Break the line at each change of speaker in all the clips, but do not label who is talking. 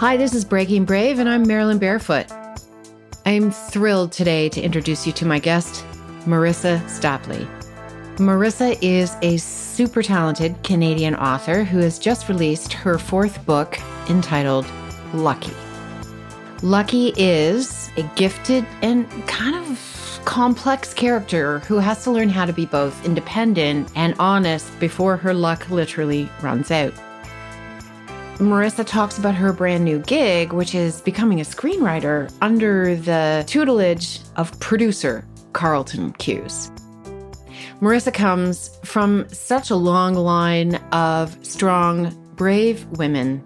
Hi, this is Breaking Brave, and I'm Marilyn Barefoot. I'm thrilled today to introduce you to my guest, Marissa Stapley. Marissa is a super talented Canadian author who has just released her fourth book entitled Lucky. Lucky is a gifted and kind of complex character who has to learn how to be both independent and honest before her luck literally runs out. Marissa talks about her brand new gig, which is becoming a screenwriter under the tutelage of producer Carlton Cuse. Marissa comes from such a long line of strong, brave women.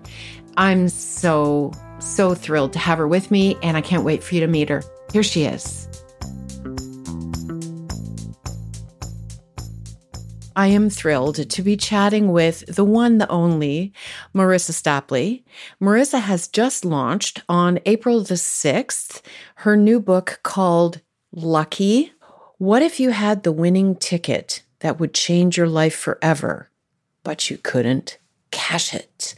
I'm so, so thrilled to have her with me, and I can't wait for you to meet her. Here she is. I am thrilled to be chatting with the one, the only, Marissa Stapley. Marissa has just launched on April the 6th her new book called Lucky what if you had the winning ticket that would change your life forever, but you couldn't cash it?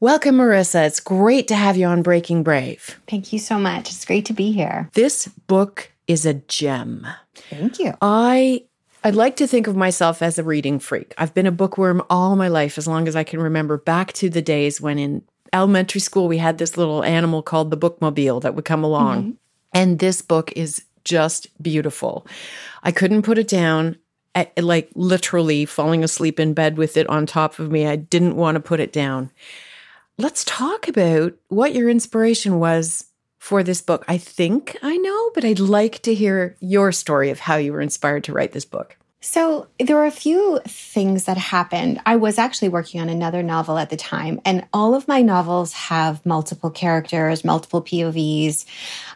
Welcome, Marissa. It's great to have you on Breaking Brave.
Thank you so much. It's great to be here.
This book is a gem.
Thank you.
I I like to think of myself as a reading freak. I've been a bookworm all my life, as long as I can remember, back to the days when in elementary school we had this little animal called the bookmobile that would come along. Mm-hmm. And this book is just beautiful. I couldn't put it down. I, like literally falling asleep in bed with it on top of me. I didn't want to put it down. Let's talk about what your inspiration was for this book. I think I know, but I'd like to hear your story of how you were inspired to write this book.
So there were a few things that happened. I was actually working on another novel at the time, and all of my novels have multiple characters, multiple POVs.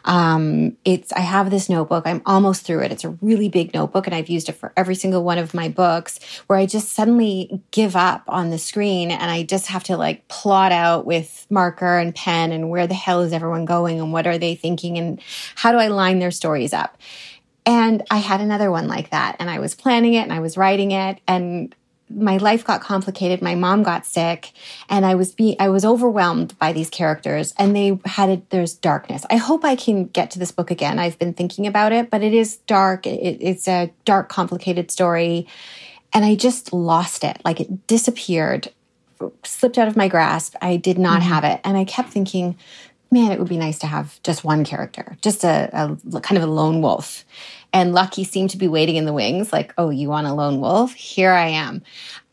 Um, it's I have this notebook. I'm almost through it. It's a really big notebook, and I've used it for every single one of my books. Where I just suddenly give up on the screen, and I just have to like plot out with marker and pen, and where the hell is everyone going, and what are they thinking, and how do I line their stories up. And I had another one like that. And I was planning it and I was writing it. And my life got complicated. My mom got sick and I was be I was overwhelmed by these characters and they had a, there's darkness. I hope I can get to this book again. I've been thinking about it, but it is dark. It, it's a dark, complicated story. And I just lost it. Like it disappeared, slipped out of my grasp. I did not mm-hmm. have it. And I kept thinking, man, it would be nice to have just one character, just a, a, kind of a lone wolf. And Lucky seemed to be waiting in the wings, like, oh, you want a lone wolf? Here I am.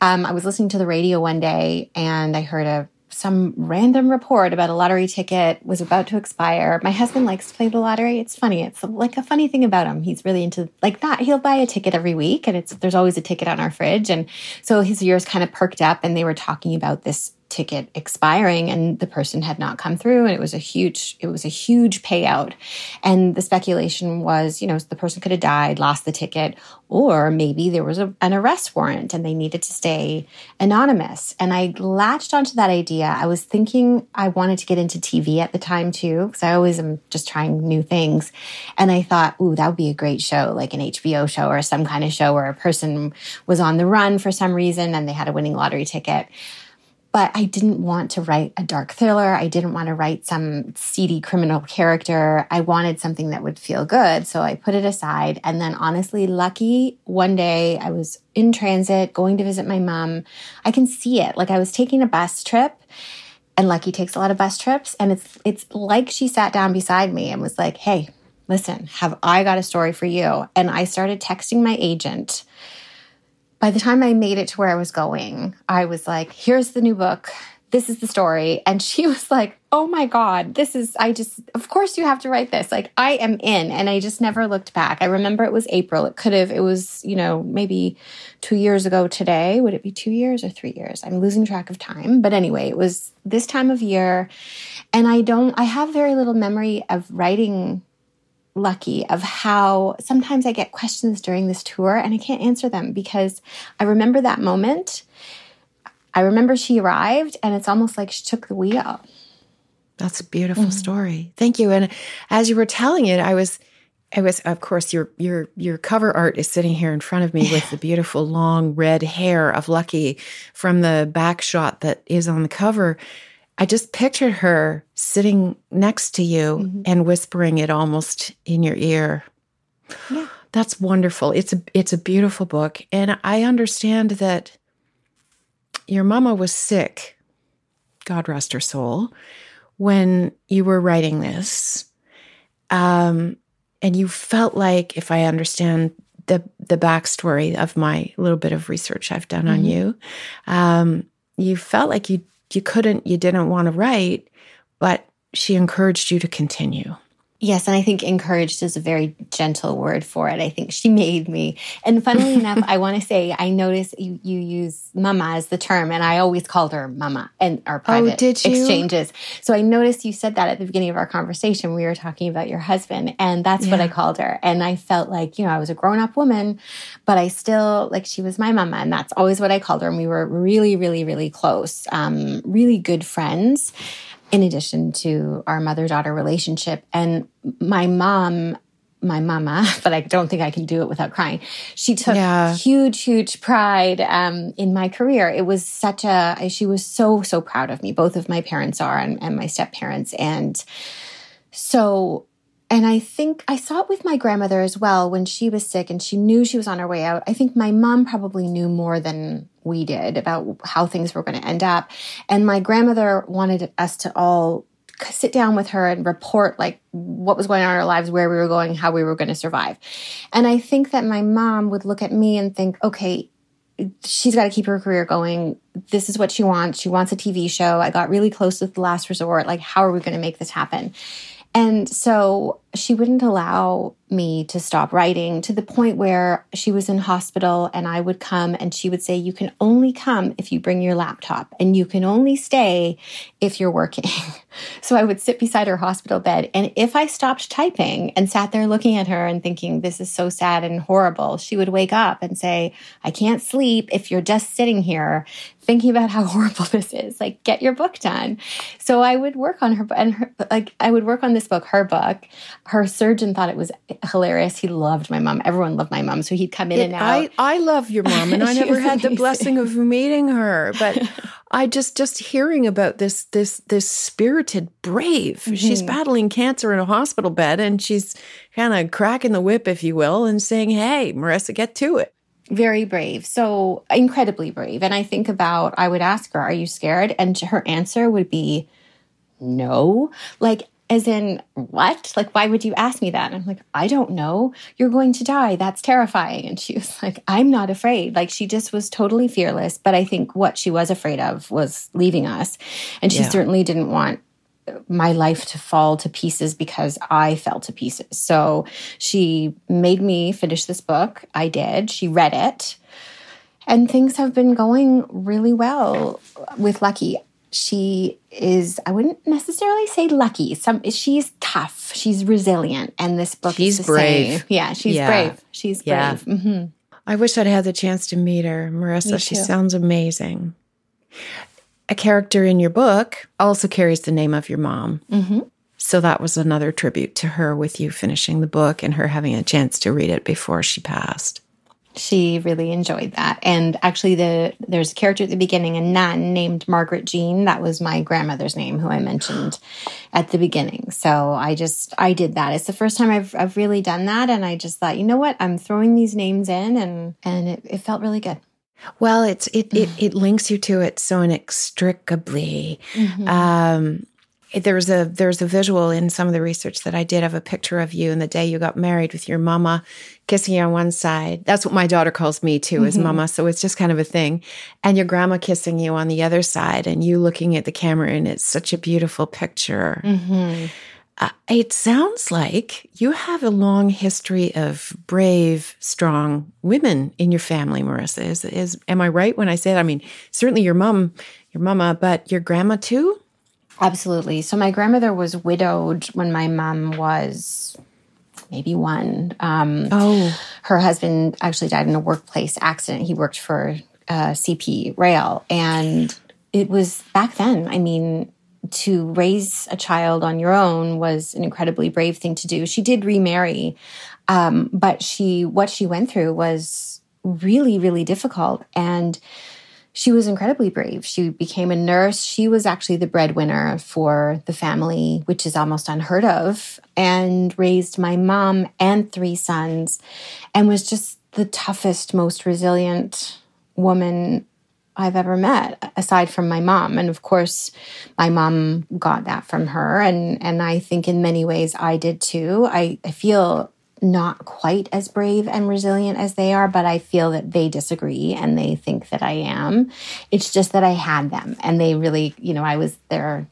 Um, I was listening to the radio one day and I heard a some random report about a lottery ticket was about to expire. My husband likes to play the lottery. It's funny. It's like a funny thing about him. He's really into like that. He'll buy a ticket every week and it's there's always a ticket on our fridge. And so his ears kind of perked up and they were talking about this ticket expiring and the person had not come through. And it was a huge it was a huge payout. And the speculation was you know the person could have died lost the ticket or maybe there was a, an arrest warrant and they needed to stay anonymous. And i latched onto that idea. I was thinking i wanted to get into tv at the time too because i always am just trying new things. And i thought ooh that would be a great show like an hbo show or some kind of show where a person was on the run for some reason and they had a winning lottery ticket but I didn't want to write a dark thriller. I didn't want to write some seedy criminal character. I wanted something that would feel good. So I put it aside. And then honestly, lucky one day I was in transit going to visit my mom. I can see it. Like I was taking a bus trip and Lucky takes a lot of bus trips. And it's, it's like she sat down beside me and was like, Hey, listen, have I got a story for you? And I started texting my agent by the time I made it to where I was going, I was like, here's the new book. This is the story. And she was like, oh my God, this is, I just, of course you have to write this. Like, I am in. And I just never looked back. I remember it was April. It could have, it was, you know, maybe two years ago today. Would it be two years or three years? I'm losing track of time. But anyway, it was this time of year. And I don't, I have very little memory of writing lucky of how sometimes I get questions during this tour and I can't answer them because I remember that moment. I remember she arrived and it's almost like she took the wheel.
That's a beautiful mm-hmm. story. Thank you. And as you were telling it, I was I was of course your your your cover art is sitting here in front of me with the beautiful long red hair of Lucky from the back shot that is on the cover. I just pictured her sitting next to you mm-hmm. and whispering it almost in your ear. Yeah. That's wonderful. It's a it's a beautiful book and I understand that your mama was sick. God rest her soul when you were writing this. Um and you felt like if I understand the the backstory of my little bit of research I've done mm-hmm. on you, um, you felt like you you couldn't, you didn't want to write, but she encouraged you to continue.
Yes, and I think encouraged is a very gentle word for it. I think she made me. And funnily enough, I want to say I noticed you, you use mama as the term, and I always called her mama in our oh, private oh, exchanges. So I noticed you said that at the beginning of our conversation. We were talking about your husband, and that's yeah. what I called her. And I felt like, you know, I was a grown up woman, but I still, like, she was my mama, and that's always what I called her. And we were really, really, really close, um, really good friends in addition to our mother daughter relationship. And my mom, my mama, but I don't think I can do it without crying. She took yeah. huge, huge pride um, in my career. It was such a, she was so, so proud of me. Both of my parents are and, and my step parents. And so and I think I saw it with my grandmother as well when she was sick and she knew she was on her way out. I think my mom probably knew more than we did about how things were going to end up. And my grandmother wanted us to all sit down with her and report like what was going on in our lives, where we were going, how we were going to survive. And I think that my mom would look at me and think, okay, she's got to keep her career going. This is what she wants. She wants a TV show. I got really close with The Last Resort. Like, how are we going to make this happen? And so she wouldn't allow me to stop writing to the point where she was in hospital and I would come and she would say, You can only come if you bring your laptop and you can only stay if you're working. so I would sit beside her hospital bed. And if I stopped typing and sat there looking at her and thinking, This is so sad and horrible, she would wake up and say, I can't sleep if you're just sitting here thinking about how horrible this is. Like, get your book done. So I would work on her, and her, like, I would work on this book, her book. Her surgeon thought it was hilarious. He loved my mom. Everyone loved my mom. So he'd come in it, and out.
I, I love your mom, and I never had amazing. the blessing of meeting her, but I just, just hearing about this, this, this spirited brave. Mm-hmm. She's battling cancer in a hospital bed, and she's kind of cracking the whip, if you will, and saying, Hey, Marissa, get to it
very brave. So incredibly brave. And I think about, I would ask her, Are you scared? And her answer would be, No. Like, as in, what? Like, why would you ask me that? And I'm like, I don't know. You're going to die. That's terrifying. And she was like, I'm not afraid. Like, she just was totally fearless. But I think what she was afraid of was leaving us. And she yeah. certainly didn't want my life to fall to pieces because I fell to pieces. So she made me finish this book. I did. She read it. And things have been going really well with Lucky. She is, I wouldn't necessarily say lucky. Some she's tough. She's resilient. And this book she's is brave. Same. Yeah, she's yeah. brave. She's yeah. brave. Mm-hmm.
I wish I'd had the chance to meet her. Marissa, she sounds amazing a character in your book also carries the name of your mom. Mm-hmm. So that was another tribute to her with you finishing the book and her having a chance to read it before she passed.
She really enjoyed that. And actually the there's a character at the beginning, a nun named Margaret Jean. That was my grandmother's name who I mentioned at the beginning. So I just I did that. It's the first time I've I've really done that. And I just thought, you know what? I'm throwing these names in and and it, it felt really good.
Well, it's it it, it links you to it so inextricably. Mm-hmm. Um, there's a there's a visual in some of the research that I did of a picture of you and the day you got married with your mama kissing you on one side. That's what my daughter calls me too, is mm-hmm. mama. So it's just kind of a thing. And your grandma kissing you on the other side, and you looking at the camera, and it's such a beautiful picture. Mm-hmm. Uh, it sounds like you have a long history of brave, strong women in your family, Marissa. Is, is am I right when I say that? I mean, certainly your mom, your mama, but your grandma too.
Absolutely. So my grandmother was widowed when my mom was maybe one. Um, oh, her husband actually died in a workplace accident. He worked for uh, CP Rail, and it was back then. I mean, to raise a child on your own was an incredibly brave thing to do. She did remarry, um, but she what she went through was really really difficult and she was incredibly brave. She became a nurse. She was actually the breadwinner for the family, which is almost unheard of, and raised my mom and three sons and was just the toughest, most resilient woman I've ever met, aside from my mom. And of course, my mom got that from her. And, and I think in many ways I did too. I, I feel not quite as brave and resilient as they are, but I feel that they disagree and they think that I am. It's just that I had them and they really, you know, I was there.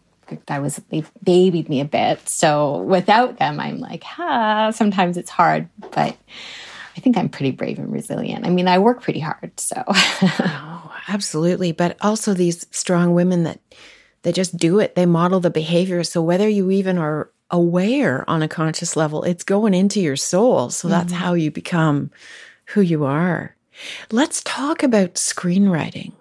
I was, they babied me a bit. So without them, I'm like, ah, sometimes it's hard, but I think I'm pretty brave and resilient. I mean, I work pretty hard. So,
oh, absolutely. But also these strong women that they just do it, they model the behavior. So whether you even are aware on a conscious level. It's going into your soul. So that's mm-hmm. how you become who you are. Let's talk about screenwriting.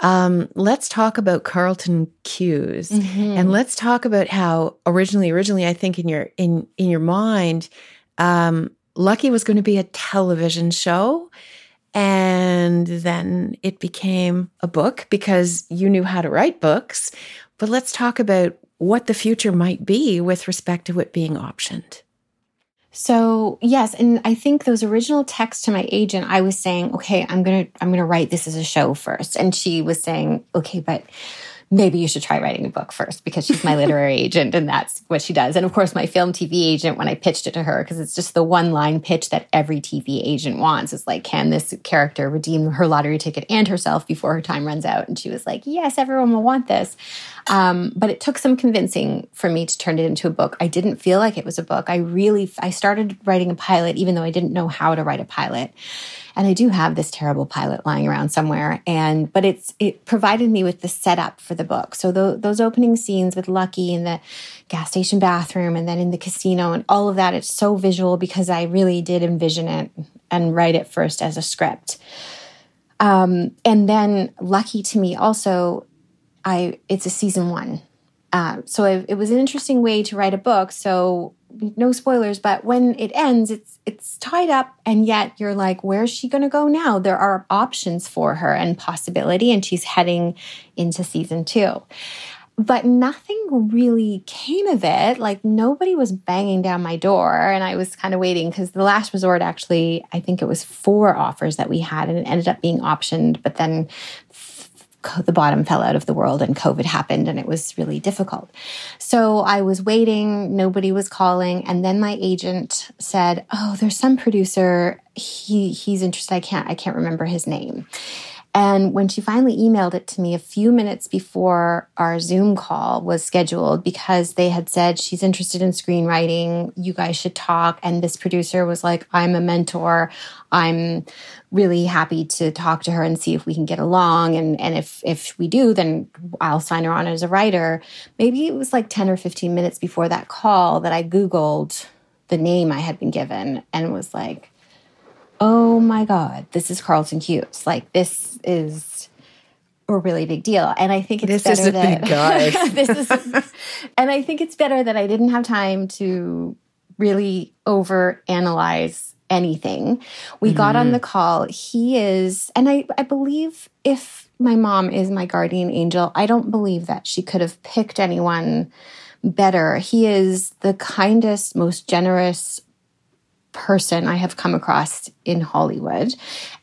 Um, let's talk about Carlton Cuse, mm-hmm. and let's talk about how originally, originally, I think in your in in your mind, um, Lucky was going to be a television show, and then it became a book because you knew how to write books. But let's talk about what the future might be with respect to it being optioned.
So, yes, and I think those original texts to my agent, I was saying, "Okay, I'm going to I'm going to write this as a show first. And she was saying, "Okay, but maybe you should try writing a book first because she's my literary agent and that's what she does. And of course, my film TV agent, when I pitched it to her, because it's just the one line pitch that every TV agent wants is like, can this character redeem her lottery ticket and herself before her time runs out? And she was like, yes, everyone will want this. Um, but it took some convincing for me to turn it into a book. I didn't feel like it was a book. I really, I started writing a pilot, even though I didn't know how to write a pilot and I do have this terrible pilot lying around somewhere. And but it's it provided me with the setup for the book. So the, those opening scenes with Lucky in the gas station bathroom and then in the casino and all of that, it's so visual because I really did envision it and write it first as a script. Um, and then Lucky to me also, I it's a season one. Uh, so it, it was an interesting way to write a book. So no spoilers, but when it ends, it's it's tied up, and yet you're like, where's she going to go now? There are options for her and possibility, and she's heading into season two. But nothing really came of it. Like nobody was banging down my door, and I was kind of waiting because the last resort actually, I think it was four offers that we had, and it ended up being optioned. But then the bottom fell out of the world and COVID happened and it was really difficult. So I was waiting, nobody was calling. And then my agent said, Oh, there's some producer. He, he's interested. I can't, I can't remember his name. And when she finally emailed it to me a few minutes before our Zoom call was scheduled, because they had said she's interested in screenwriting, you guys should talk. And this producer was like, I'm a mentor. I'm really happy to talk to her and see if we can get along. And, and if, if we do, then I'll sign her on as a writer. Maybe it was like 10 or 15 minutes before that call that I Googled the name I had been given and was like, oh my God, this is Carlton Cuse. Like, this is a really big deal. And I think it's
this better
that this is, and I think it's better that I didn't have time to really over analyze anything. We mm-hmm. got on mm-hmm. the call. He is, and I, I believe if my mom is my guardian angel, I don't believe that she could have picked anyone better. He is the kindest, most generous, person I have come across in Hollywood.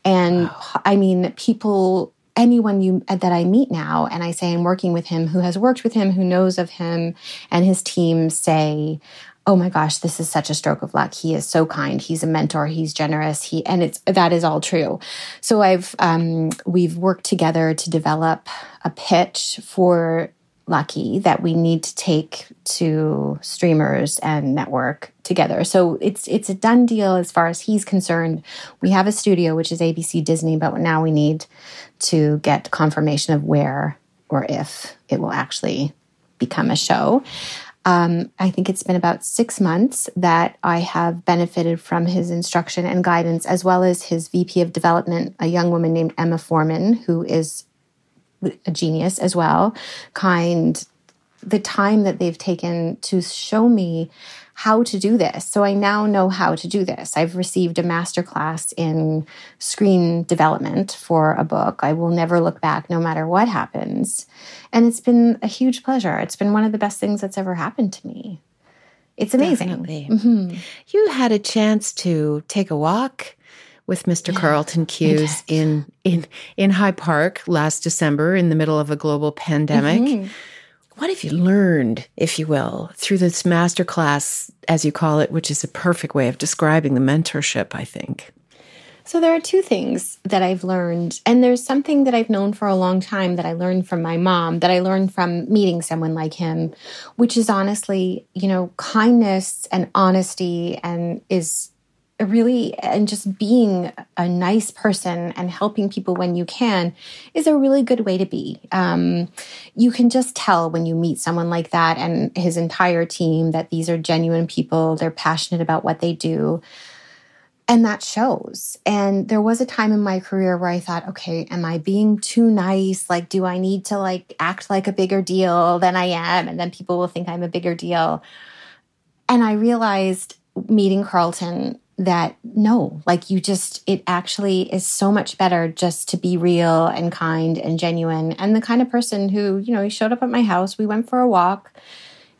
And wow. I mean, people, anyone you that I meet now, and I say I'm working with him, who has worked with him, who knows of him, and his team say, oh my gosh this is such a stroke of luck he is so kind he's a mentor he's generous he and it's that is all true so i've um, we've worked together to develop a pitch for lucky that we need to take to streamers and network together. So it's it's a done deal as far as he's concerned. We have a studio which is ABC Disney, but now we need to get confirmation of where or if it will actually become a show. Um, I think it's been about six months that I have benefited from his instruction and guidance, as well as his VP of development, a young woman named Emma Foreman, who is a genius as well, kind, the time that they've taken to show me how to do this. So I now know how to do this. I've received a master class in screen development for a book. I will never look back no matter what happens. And it's been a huge pleasure. It's been one of the best things that's ever happened to me. It's amazing.
Mm-hmm. You had a chance to take a walk with Mr. Yeah, Carlton Cuse in in in High Park last December in the middle of a global pandemic. Mm-hmm. What have you learned, if you will, through this masterclass, as you call it, which is a perfect way of describing the mentorship, I think?
So, there are two things that I've learned. And there's something that I've known for a long time that I learned from my mom, that I learned from meeting someone like him, which is honestly, you know, kindness and honesty and is really and just being a nice person and helping people when you can is a really good way to be. Um, you can just tell when you meet someone like that and his entire team that these are genuine people. They're passionate about what they do. And that shows. And there was a time in my career where i thought okay am i being too nice? Like do i need to like act like a bigger deal than i am? And then people will think i'm a bigger deal. And i realized meeting carlton that no, like you just, it actually is so much better just to be real and kind and genuine. And the kind of person who, you know, he showed up at my house. We went for a walk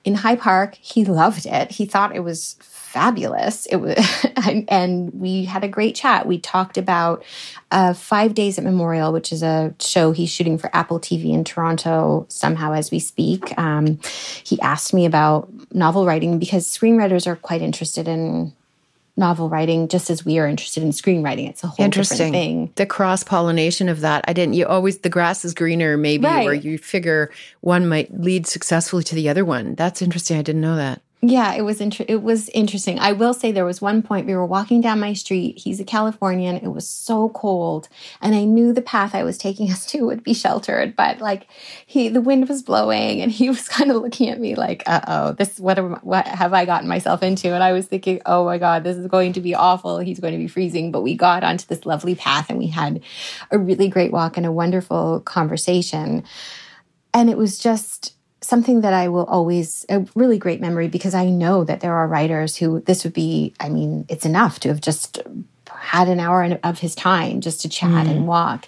in High Park. He loved it. He thought it was fabulous. It was, and we had a great chat. We talked about uh, Five Days at Memorial, which is a show he's shooting for Apple TV in Toronto somehow as we speak. Um, he asked me about novel writing because screenwriters are quite interested in novel writing just as we are interested in screenwriting. It's a whole Interesting. different thing.
The cross pollination of that. I didn't, you always, the grass is greener, maybe, right. where you figure one might lead successfully to the other one. That's interesting. I didn't know that.
Yeah, it was inter- it was interesting. I will say there was one point we were walking down my street. He's a Californian. It was so cold, and I knew the path I was taking us to would be sheltered, but like he the wind was blowing and he was kind of looking at me like, "Uh-oh, this what am, what have I gotten myself into?" And I was thinking, "Oh my god, this is going to be awful. He's going to be freezing." But we got onto this lovely path and we had a really great walk and a wonderful conversation. And it was just something that I will always, a really great memory because I know that there are writers who this would be, I mean, it's enough to have just had an hour of his time just to chat mm. and walk.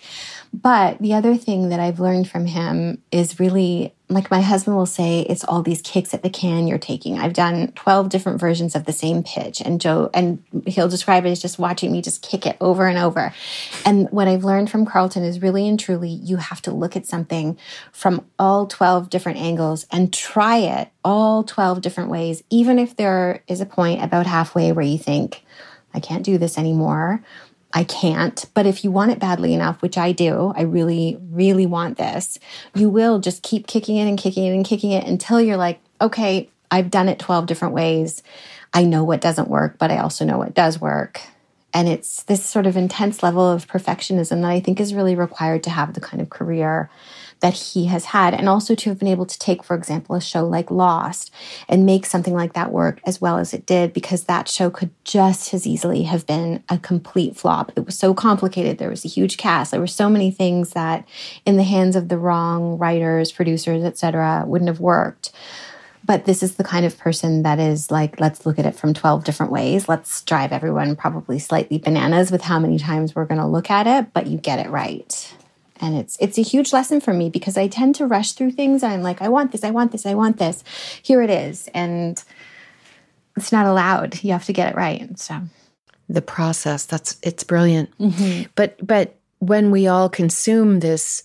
But the other thing that I've learned from him is really like my husband will say, it's all these kicks at the can you're taking. I've done 12 different versions of the same pitch. And Joe, and he'll describe it as just watching me just kick it over and over. And what I've learned from Carlton is really and truly, you have to look at something from all 12 different angles and try it all 12 different ways, even if there is a point about halfway where you think, I can't do this anymore I can't. But if you want it badly enough, which I do, I really, really want this, you will just keep kicking it and kicking it and kicking it until you're like, okay, I've done it 12 different ways. I know what doesn't work, but I also know what does work. And it's this sort of intense level of perfectionism that I think is really required to have the kind of career that he has had, and also to have been able to take, for example, a show like Lost and make something like that work as well as it did, because that show could just as easily have been a complete flop. It was so complicated. There was a huge cast. There were so many things that, in the hands of the wrong writers, producers, etc., wouldn't have worked but this is the kind of person that is like let's look at it from 12 different ways let's drive everyone probably slightly bananas with how many times we're going to look at it but you get it right and it's it's a huge lesson for me because I tend to rush through things I'm like I want this I want this I want this. Here it is. And it's not allowed. You have to get it right. So.
The process that's it's brilliant. Mm-hmm. but but when we all consume this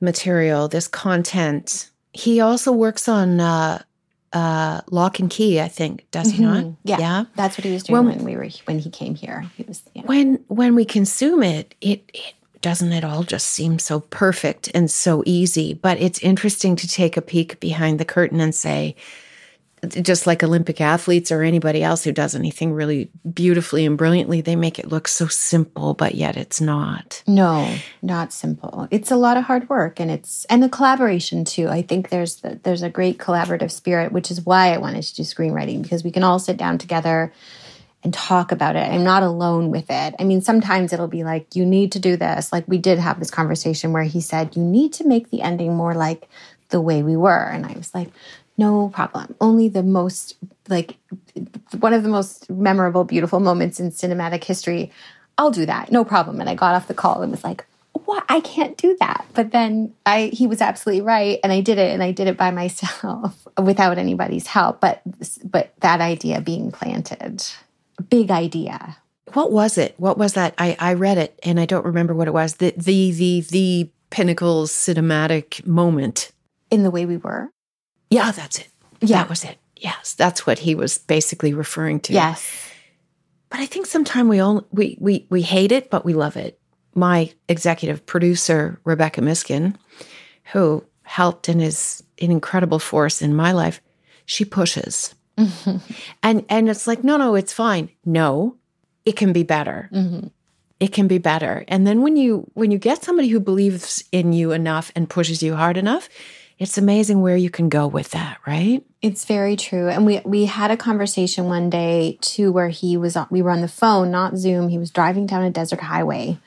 material this content he also works on uh uh Locke and Key i think does mm-hmm. he not?
Yeah. Yeah? That's what he was doing when, when we were when he came here. He was
yeah. when when we consume it it it doesn't it all just seem so perfect and so easy? But it's interesting to take a peek behind the curtain and say, just like Olympic athletes or anybody else who does anything really beautifully and brilliantly, they make it look so simple, but yet it's not.
No, not simple. It's a lot of hard work, and it's and the collaboration too. I think there's there's a great collaborative spirit, which is why I wanted to do screenwriting because we can all sit down together and talk about it. I'm not alone with it. I mean, sometimes it'll be like, you need to do this. Like we did have this conversation where he said, you need to make the ending more like the way we were. And I was like, no problem. Only the most, like, one of the most memorable, beautiful moments in cinematic history. I'll do that. No problem. And I got off the call and was like, what? I can't do that. But then I, he was absolutely right. And I did it and I did it by myself without anybody's help. But, but that idea being planted, big idea.
What was it? What was that? I, I read it and I don't remember what it was. The, the, the, the pinnacle cinematic moment.
In the way we were.
Yeah, that's it. Yeah. That was it. Yes. That's what he was basically referring to.
Yes.
But I think sometimes we all we we we hate it, but we love it my executive producer, Rebecca Miskin, who helped and is an incredible force in my life, she pushes. Mm-hmm. And and it's like, no, no, it's fine. No, it can be better. Mm-hmm. It can be better. And then when you when you get somebody who believes in you enough and pushes you hard enough, it's amazing where you can go with that, right?
It's very true. And we we had a conversation one day too where he was on, we were on the phone, not Zoom. He was driving down a desert highway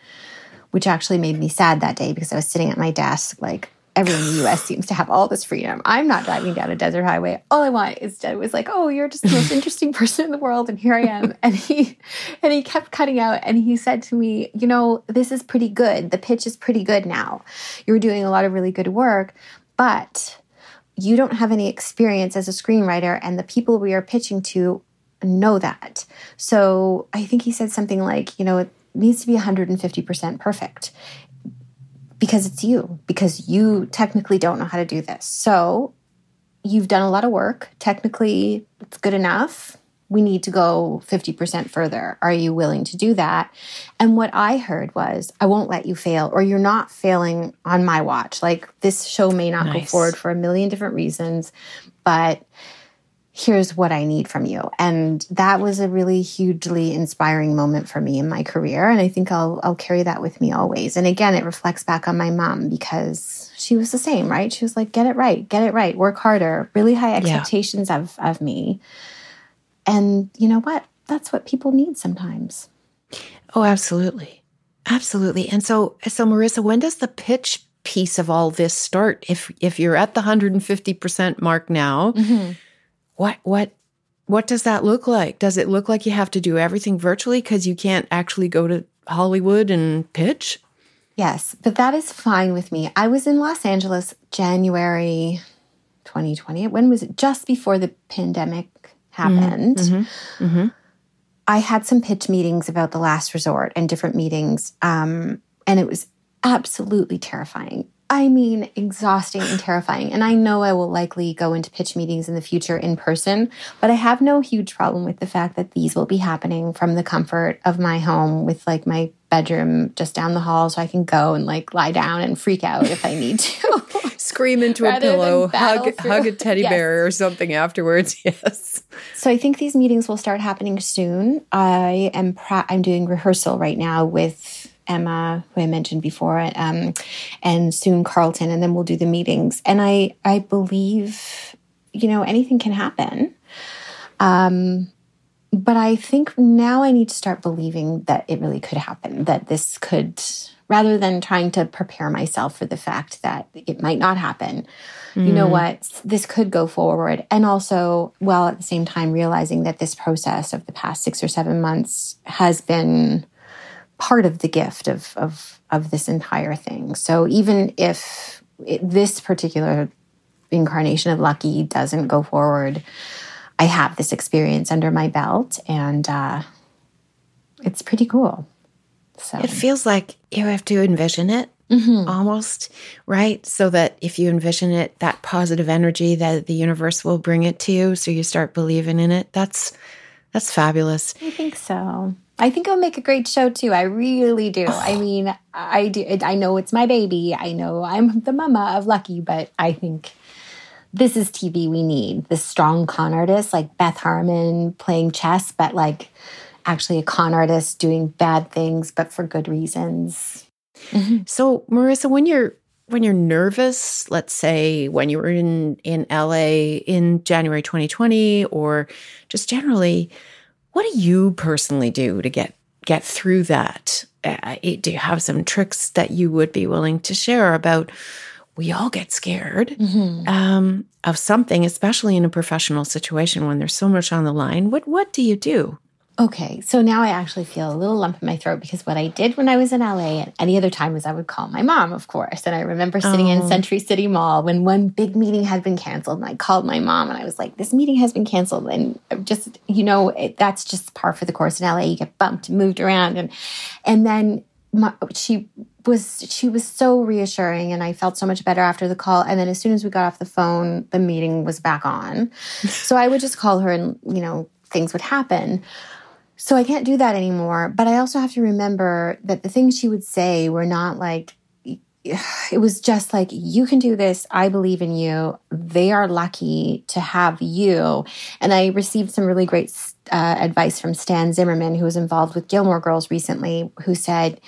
which actually made me sad that day because I was sitting at my desk like everyone in the US seems to have all this freedom. I'm not driving down a desert highway. All I want is to was like, oh, you're just the most interesting person in the world. And here I am. And he and he kept cutting out and he said to me, you know, this is pretty good. The pitch is pretty good now. You're doing a lot of really good work, but you don't have any experience as a screenwriter, and the people we are pitching to know that. So I think he said something like, you know, it needs to be 150% perfect because it's you, because you technically don't know how to do this. So you've done a lot of work. Technically, it's good enough. We need to go 50% further. Are you willing to do that? And what I heard was, I won't let you fail, or you're not failing on my watch. Like this show may not nice. go forward for a million different reasons, but here's what I need from you. And that was a really hugely inspiring moment for me in my career. And I think I'll, I'll carry that with me always. And again, it reflects back on my mom because she was the same, right? She was like, get it right, get it right, work harder, really high expectations yeah. of, of me. And you know what? That's what people need sometimes.
Oh, absolutely. Absolutely. And so, so Marissa, when does the pitch piece of all this start? If, if you're at the 150% mark now, mm-hmm what what what does that look like? Does it look like you have to do everything virtually because you can't actually go to Hollywood and pitch?
Yes, but that is fine with me. I was in Los Angeles January 2020. When was it? Just before the pandemic happened. Mm-hmm, mm-hmm, mm-hmm. I had some pitch meetings about the last resort and different meetings. Um, and it was absolutely terrifying. I mean, exhausting and terrifying. And I know I will likely go into pitch meetings in the future in person, but I have no huge problem with the fact that these will be happening from the comfort of my home with like my bedroom just down the hall so I can go and like lie down and freak out if I need to.
Scream into a pillow, hug, hug a teddy yes. bear or something afterwards. Yes.
So I think these meetings will start happening soon. I am I'm doing rehearsal right now with Emma, who I mentioned before, um, and soon Carlton, and then we'll do the meetings. And I, I believe, you know, anything can happen. Um, but I think now I need to start believing that it really could happen, that this could, rather than trying to prepare myself for the fact that it might not happen. Mm. You know mm. what? This could go forward. And also, while at the same time realizing that this process of the past six or seven months has been part of the gift of of of this entire thing. So even if it, this particular incarnation of Lucky doesn't go forward, I have this experience under my belt, and uh, it's pretty cool. So
it feels like you have to envision it. Mm-hmm. Almost right, so that if you envision it, that positive energy that the universe will bring it to you, so you start believing in it. That's that's fabulous.
I think so. I think it'll make a great show too. I really do. I mean, I do. I know it's my baby. I know I'm the mama of Lucky, but I think this is TV we need. This strong con artist like Beth Harmon playing chess, but like actually a con artist doing bad things, but for good reasons.
Mm-hmm. So, Marissa, when you're when you're nervous, let's say when you were in in LA in January 2020, or just generally what do you personally do to get get through that? Uh, do you have some tricks that you would be willing to share about we all get scared mm-hmm. um, of something, especially in a professional situation when there's so much on the line. What what do you do?
Okay, so now I actually feel a little lump in my throat because what I did when I was in LA and any other time was I would call my mom, of course. And I remember sitting oh. in Century City Mall when one big meeting had been canceled, and I called my mom and I was like, "This meeting has been canceled," and just you know it, that's just par for the course in LA. You get bumped, and moved around, and and then my, she was she was so reassuring and I felt so much better after the call and then as soon as we got off the phone the meeting was back on so I would just call her and you know things would happen so I can't do that anymore but I also have to remember that the things she would say were not like it was just like you can do this. I believe in you. They are lucky to have you. And i received some really great uh, advice from stan zimmerman who was involved with gilmore girls recently who said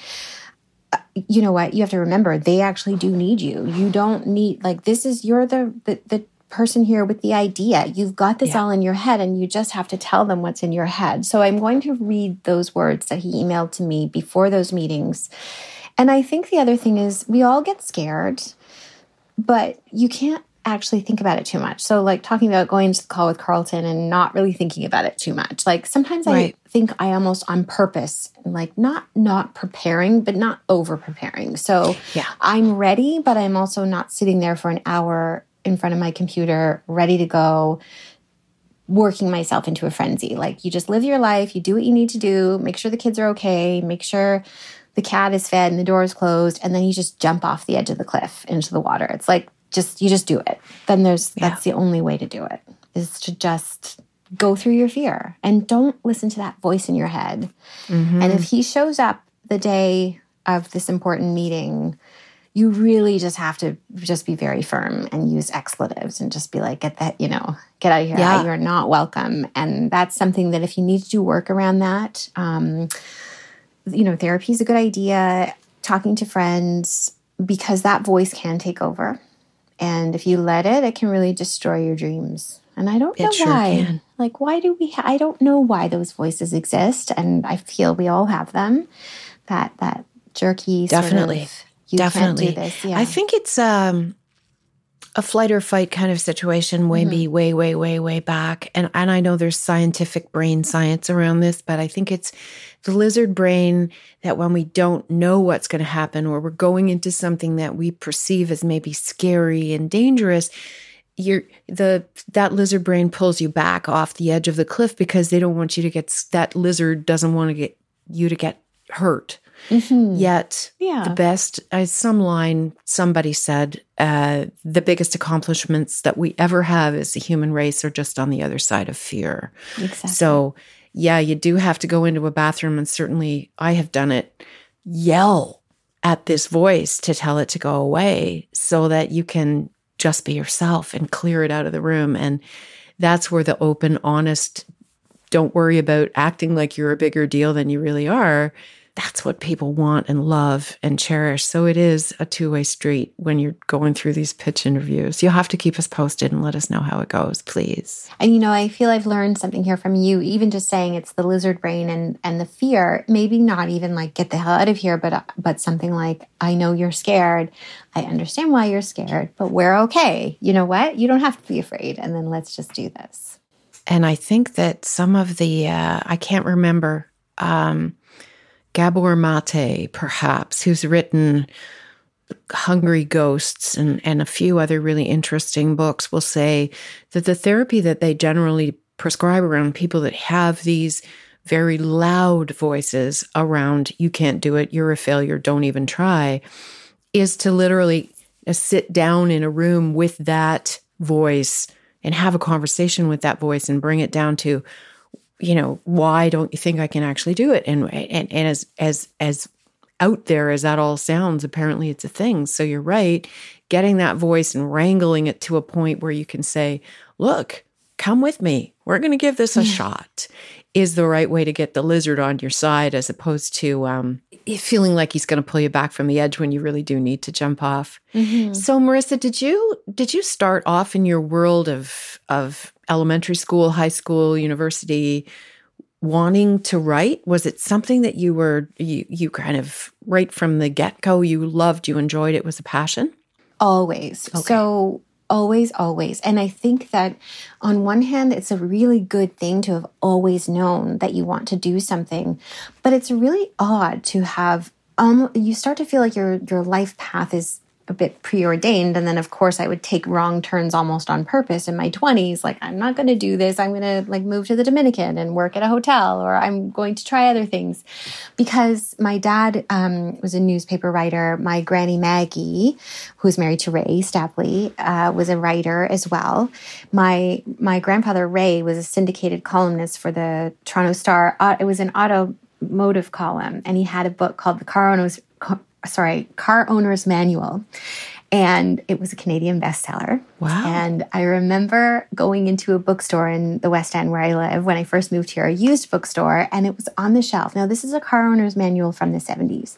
you know what? You have to remember they actually do need you. You don't need like this is you're the the, the person here with the idea you've got this yeah. all in your head and you just have to tell them what's in your head so i'm going to read those words that he emailed to me before those meetings and i think the other thing is we all get scared but you can't actually think about it too much. So, like talking about going to the call with Carlton and not really thinking about it too much. Like sometimes right. I think I almost on purpose, like not not preparing, but not over preparing. So yeah. I'm ready, but I'm also not sitting there for an hour in front of my computer, ready to go, working myself into a frenzy. Like you just live your life, you do what you need to do, make sure the kids are okay, make sure the cat is fed and the door is closed, and then you just jump off the edge of the cliff into the water. It's like just you just do it then there's yeah. that's the only way to do it is to just go through your fear and don't listen to that voice in your head mm-hmm. and if he shows up the day of this important meeting you really just have to just be very firm and use expletives and just be like get that you know get out of here yeah. you're not welcome and that's something that if you need to do work around that um, you know therapy is a good idea talking to friends because that voice can take over and if you let it, it can really destroy your dreams. And I don't know sure why. Can. Like, why do we? Ha- I don't know why those voices exist, and I feel we all have them. That that jerky,
definitely,
sort of,
you definitely. Can't do this. Yeah. I think it's um, a flight or fight kind of situation, maybe mm-hmm. way, way, way, way back. And and I know there's scientific brain science around this, but I think it's the lizard brain that when we don't know what's going to happen or we're going into something that we perceive as maybe scary and dangerous, you're the that lizard brain pulls you back off the edge of the cliff because they don't want you to get that lizard doesn't want to get you to get hurt. Mm-hmm. Yet, yeah. the best, as some line somebody said, uh, the biggest accomplishments that we ever have as a human race are just on the other side of fear. Exactly. So, yeah, you do have to go into a bathroom, and certainly I have done it. Yell at this voice to tell it to go away so that you can just be yourself and clear it out of the room. And that's where the open, honest, don't worry about acting like you're a bigger deal than you really are that's what people want and love and cherish. So it is a two way street when you're going through these pitch interviews. You'll have to keep us posted and let us know how it goes, please.
And you know, I feel I've learned something here from you, even just saying it's the lizard brain and, and the fear, maybe not even like get the hell out of here, but, but something like, I know you're scared. I understand why you're scared, but we're okay. You know what? You don't have to be afraid. And then let's just do this.
And I think that some of the, uh, I can't remember, um, Gabor Mate, perhaps, who's written Hungry Ghosts and, and a few other really interesting books, will say that the therapy that they generally prescribe around people that have these very loud voices around, you can't do it, you're a failure, don't even try, is to literally uh, sit down in a room with that voice and have a conversation with that voice and bring it down to you know, why don't you think I can actually do it? And and and as as as out there as that all sounds, apparently it's a thing. So you're right, getting that voice and wrangling it to a point where you can say, "Look, come with me. We're going to give this a yeah. shot." Is the right way to get the lizard on your side as opposed to um, feeling like he's going to pull you back from the edge when you really do need to jump off. Mm-hmm. So, Marissa, did you did you start off in your world of of elementary school, high school, university, wanting to write? Was it something that you were you you kind of right from the get go you loved, you enjoyed, it was a passion?
Always. Okay. So always, always. And I think that on one hand, it's a really good thing to have always known that you want to do something, but it's really odd to have um, you start to feel like your your life path is a bit preordained and then of course i would take wrong turns almost on purpose in my 20s like i'm not going to do this. I'm going to like move to the dominican and work at a hotel or i'm going to try other things. Because my dad um, was a newspaper writer my granny maggie who's married to ray stapley uh, was a writer as well. My my grandfather ray was a syndicated columnist for the toronto star uh, it was an automotive column and he had a book called the car owners sorry, Car Owner's Manual. And it was a Canadian bestseller.
Wow.
And I remember going into a bookstore in the West End where I live when I first moved here, a used bookstore, and it was on the shelf. Now, this is a car owner's manual from the 70s.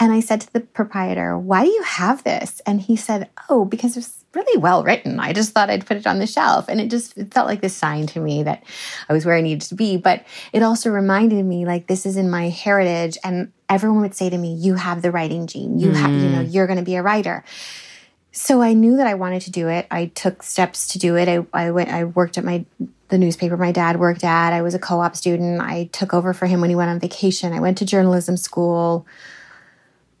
And I said to the proprietor, Why do you have this? And he said, Oh, because it's really well written. I just thought I'd put it on the shelf. And it just it felt like this sign to me that I was where I needed to be. But it also reminded me like this is in my heritage. And everyone would say to me, "You have the writing gene. You mm. have, you know, mm. you're going to be a writer." So I knew that I wanted to do it. I took steps to do it. I, I went. I worked at my the newspaper my dad worked at. I was a co-op student. I took over for him when he went on vacation. I went to journalism school.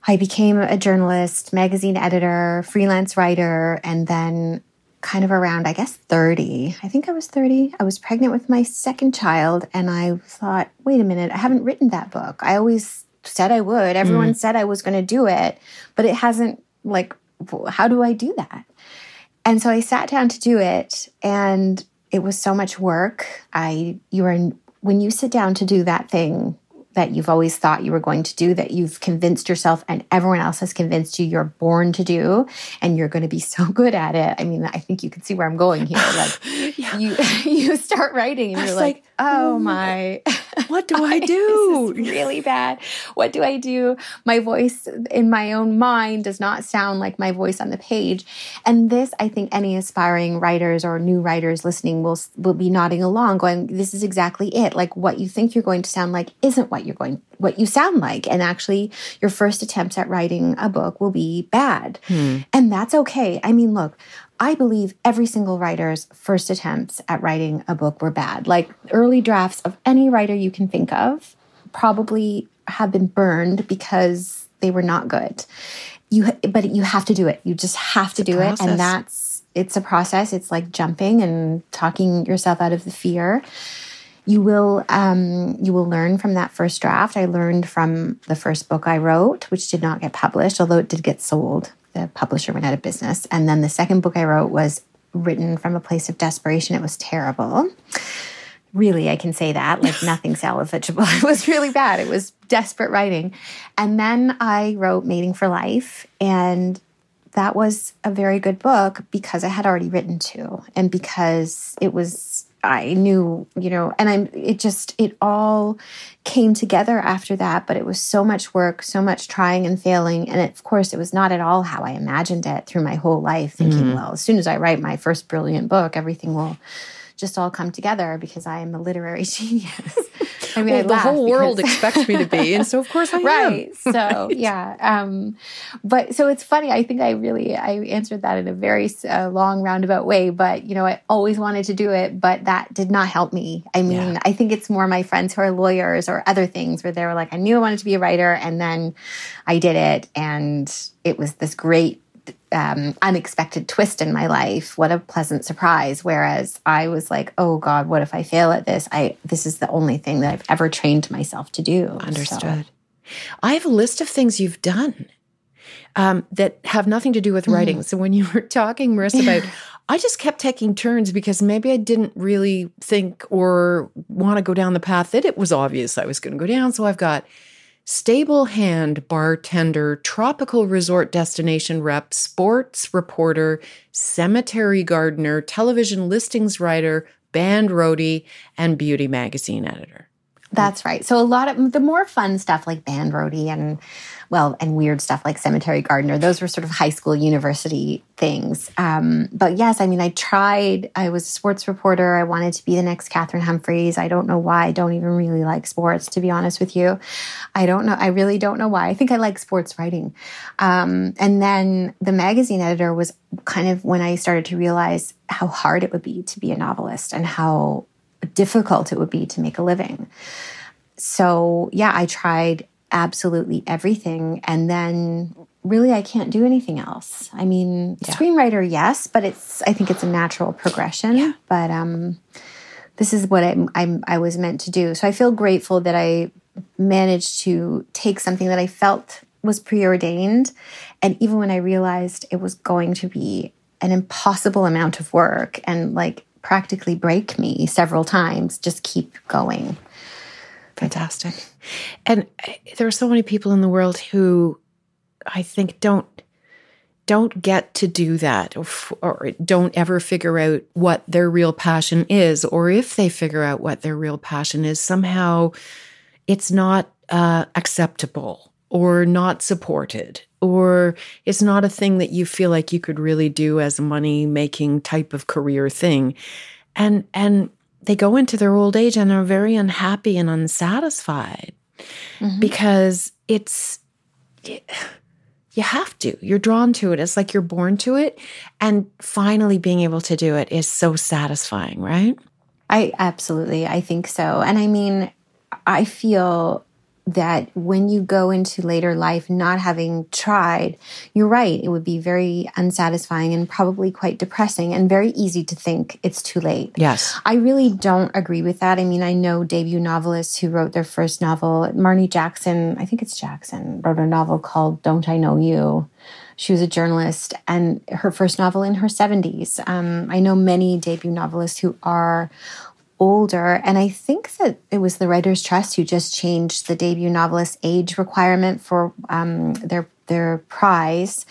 I became a journalist, magazine editor, freelance writer, and then kind of around, I guess, 30. I think I was 30. I was pregnant with my second child, and I thought, wait a minute, I haven't written that book. I always said I would. Everyone mm. said I was going to do it, but it hasn't like how do I do that? And so I sat down to do it and it was so much work. I you are when you sit down to do that thing that you've always thought you were going to do, that you've convinced yourself and everyone else has convinced you you're born to do, and you're going to be so good at it. I mean, I think you can see where I'm going here. Like yeah. you, you start writing and you're like, like, oh my,
what do I do?
really bad. What do I do? My voice in my own mind does not sound like my voice on the page. And this, I think, any aspiring writers or new writers listening will will be nodding along, going, "This is exactly it. Like what you think you're going to sound like isn't what you're going what you sound like. And actually your first attempts at writing a book will be bad. Hmm. and that's okay. I mean look i believe every single writer's first attempts at writing a book were bad. Like early drafts of any writer you can think of probably have been burned because they were not good. You but you have to do it. You just have to do it. And that's it's a process. It's like jumping and talking yourself out of the fear you will um, you will learn from that first draft. I learned from the first book I wrote, which did not get published, although it did get sold. The publisher went out of business, and then the second book I wrote was written from a place of desperation. It was terrible. Really, I can say that. Like nothing salvageable. It was really bad. It was desperate writing. And then I wrote Mating for Life, and that was a very good book because I had already written two, and because it was I knew, you know, and I'm, it just, it all came together after that, but it was so much work, so much trying and failing. And it, of course, it was not at all how I imagined it through my whole life, thinking, mm. well, as soon as I write my first brilliant book, everything will just all come together because I am a literary genius.
I mean, well, I the whole because... world expects me to be, and so of course I
right. am. so yeah, um, but so it's funny. I think I really I answered that in a very uh, long roundabout way, but you know, I always wanted to do it, but that did not help me. I mean, yeah. I think it's more my friends who are lawyers or other things where they were like, I knew I wanted to be a writer, and then I did it, and it was this great um, unexpected twist in my life. What a pleasant surprise. Whereas I was like, oh God, what if I fail at this? I this is the only thing that I've ever trained myself to do.
Understood. So. I have a list of things you've done um, that have nothing to do with writing. Mm. So when you were talking, Marissa, about I just kept taking turns because maybe I didn't really think or want to go down the path that it was obvious I was going to go down. So I've got stable hand bartender, tropical resort destination rep, sports reporter, cemetery gardener, television listings writer, band roadie, and beauty magazine editor.
That's right. So a lot of the more fun stuff like band roadie and well, and weird stuff like cemetery gardener. Those were sort of high school, university things. Um, but yes, I mean, I tried. I was a sports reporter. I wanted to be the next Catherine Humphreys. I don't know why. I don't even really like sports, to be honest with you. I don't know. I really don't know why. I think I like sports writing. Um, and then the magazine editor was kind of when I started to realize how hard it would be to be a novelist and how difficult it would be to make a living. So, yeah, I tried absolutely everything. And then really, I can't do anything else. I mean, yeah. screenwriter, yes, but it's, I think it's a natural progression. Yeah. But, um, this is what I'm, I'm, I was meant to do. So I feel grateful that I managed to take something that I felt was preordained. And even when I realized it was going to be an impossible amount of work and like practically break me several times, just keep going.
Fantastic. And uh, there are so many people in the world who I think don't don't get to do that or, or, don't ever figure out what their real passion is or if they figure out what their real passion is somehow it's not uh, acceptable or not supported or it's not a thing that you feel like you could really do as a money making type of career thing and and they go into their old age and are very unhappy and unsatisfied mm-hmm. because it's you have to you're drawn to it. It's like you're born to it. And finally being able to do it is so satisfying right?
I absolutely. I think so. And i mean i feel that when you go into later life not having tried, you're right, it would be very unsatisfying and probably quite depressing and very easy to think it's too late.
Yes.
I really don't agree with that. I mean, I know debut novelists who wrote their first novel. Marni Jackson, I think it's Jackson, wrote a novel called Don't I Know You. She was a journalist and her first novel in her 70s. Um, I know many debut novelists who are older. And I think that it was the Writers Trust who just changed the debut novelist age requirement for um, their their prize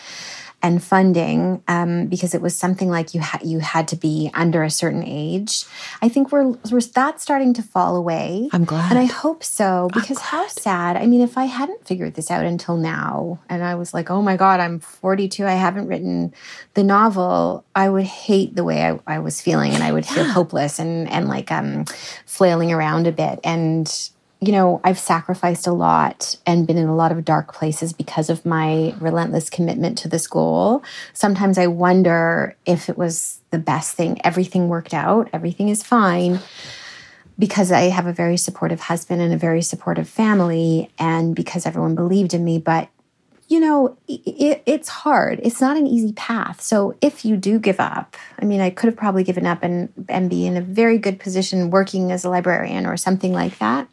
and funding um, because it was something like you had you had to be under a certain age. I think we're, we're that's starting to fall away.
I'm glad,
and I hope so because how sad. I mean, if I hadn't figured this out until now, and I was like, oh my god, I'm 42, I haven't written the novel, I would hate the way I, I was feeling, and I would feel yeah. hopeless and and like um flailing around a bit and you know, I've sacrificed a lot and been in a lot of dark places because of my relentless commitment to this goal. Sometimes I wonder if it was the best thing. Everything worked out, everything is fine because I have a very supportive husband and a very supportive family, and because everyone believed in me. But, you know, it, it's hard. It's not an easy path. So if you do give up, I mean, I could have probably given up and, and be in a very good position working as a librarian or something like that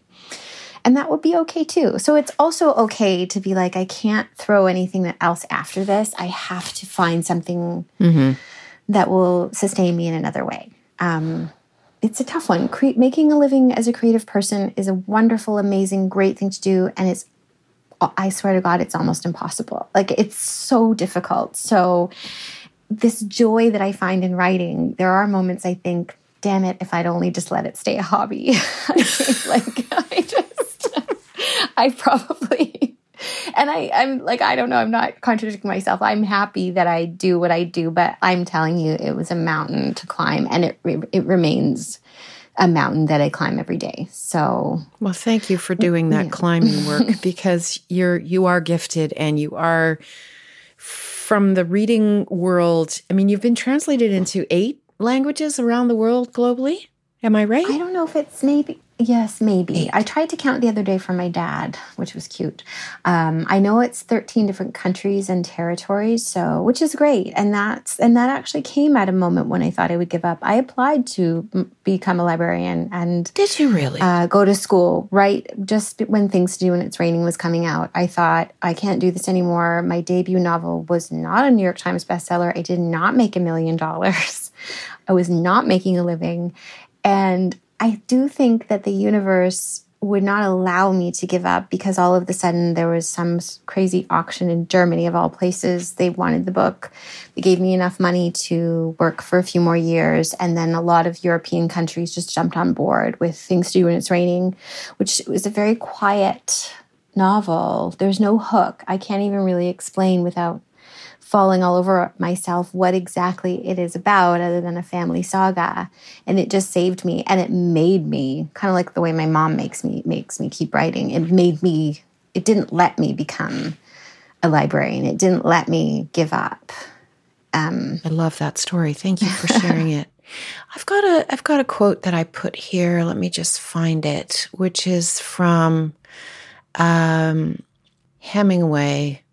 and that would be okay too. So it's also okay to be like, I can't throw anything else after this. I have to find something mm-hmm. that will sustain me in another way. Um, it's a tough one. Cre- making a living as a creative person is a wonderful, amazing, great thing to do. And it's, I swear to God, it's almost impossible. Like it's so difficult. So, this joy that I find in writing, there are moments I think, damn it, if I'd only just let it stay a hobby. like, I just, I probably and I, I'm like, I don't know, I'm not contradicting myself. I'm happy that I do what I do, but I'm telling you, it was a mountain to climb, and it it remains a mountain that I climb every day. So,
well, thank you for doing that yeah. climbing work because you're you are gifted and you are from the reading world. I mean, you've been translated into eight languages around the world globally. Am I right?
I don't know if it's maybe Yes, maybe. Eight. I tried to count the other day for my dad, which was cute. Um, I know it's 13 different countries and territories, so which is great. And that's and that actually came at a moment when I thought I would give up. I applied to m- become a librarian and
Did you really?
Uh, go to school, right just when things to do when it's raining was coming out. I thought I can't do this anymore. My debut novel was not a New York Times bestseller. I did not make a million dollars. I was not making a living. And I do think that the universe would not allow me to give up because all of a sudden there was some crazy auction in Germany, of all places. They wanted the book. They gave me enough money to work for a few more years. And then a lot of European countries just jumped on board with Things to Do When It's Raining, which was a very quiet novel. There's no hook. I can't even really explain without falling all over myself what exactly it is about other than a family saga. And it just saved me and it made me kind of like the way my mom makes me makes me keep writing. It made me it didn't let me become a librarian. It didn't let me give up.
Um, i love that story. Thank you for sharing it. I've got a i've got a quote that i put here. Let me just find it which is from um, hemingway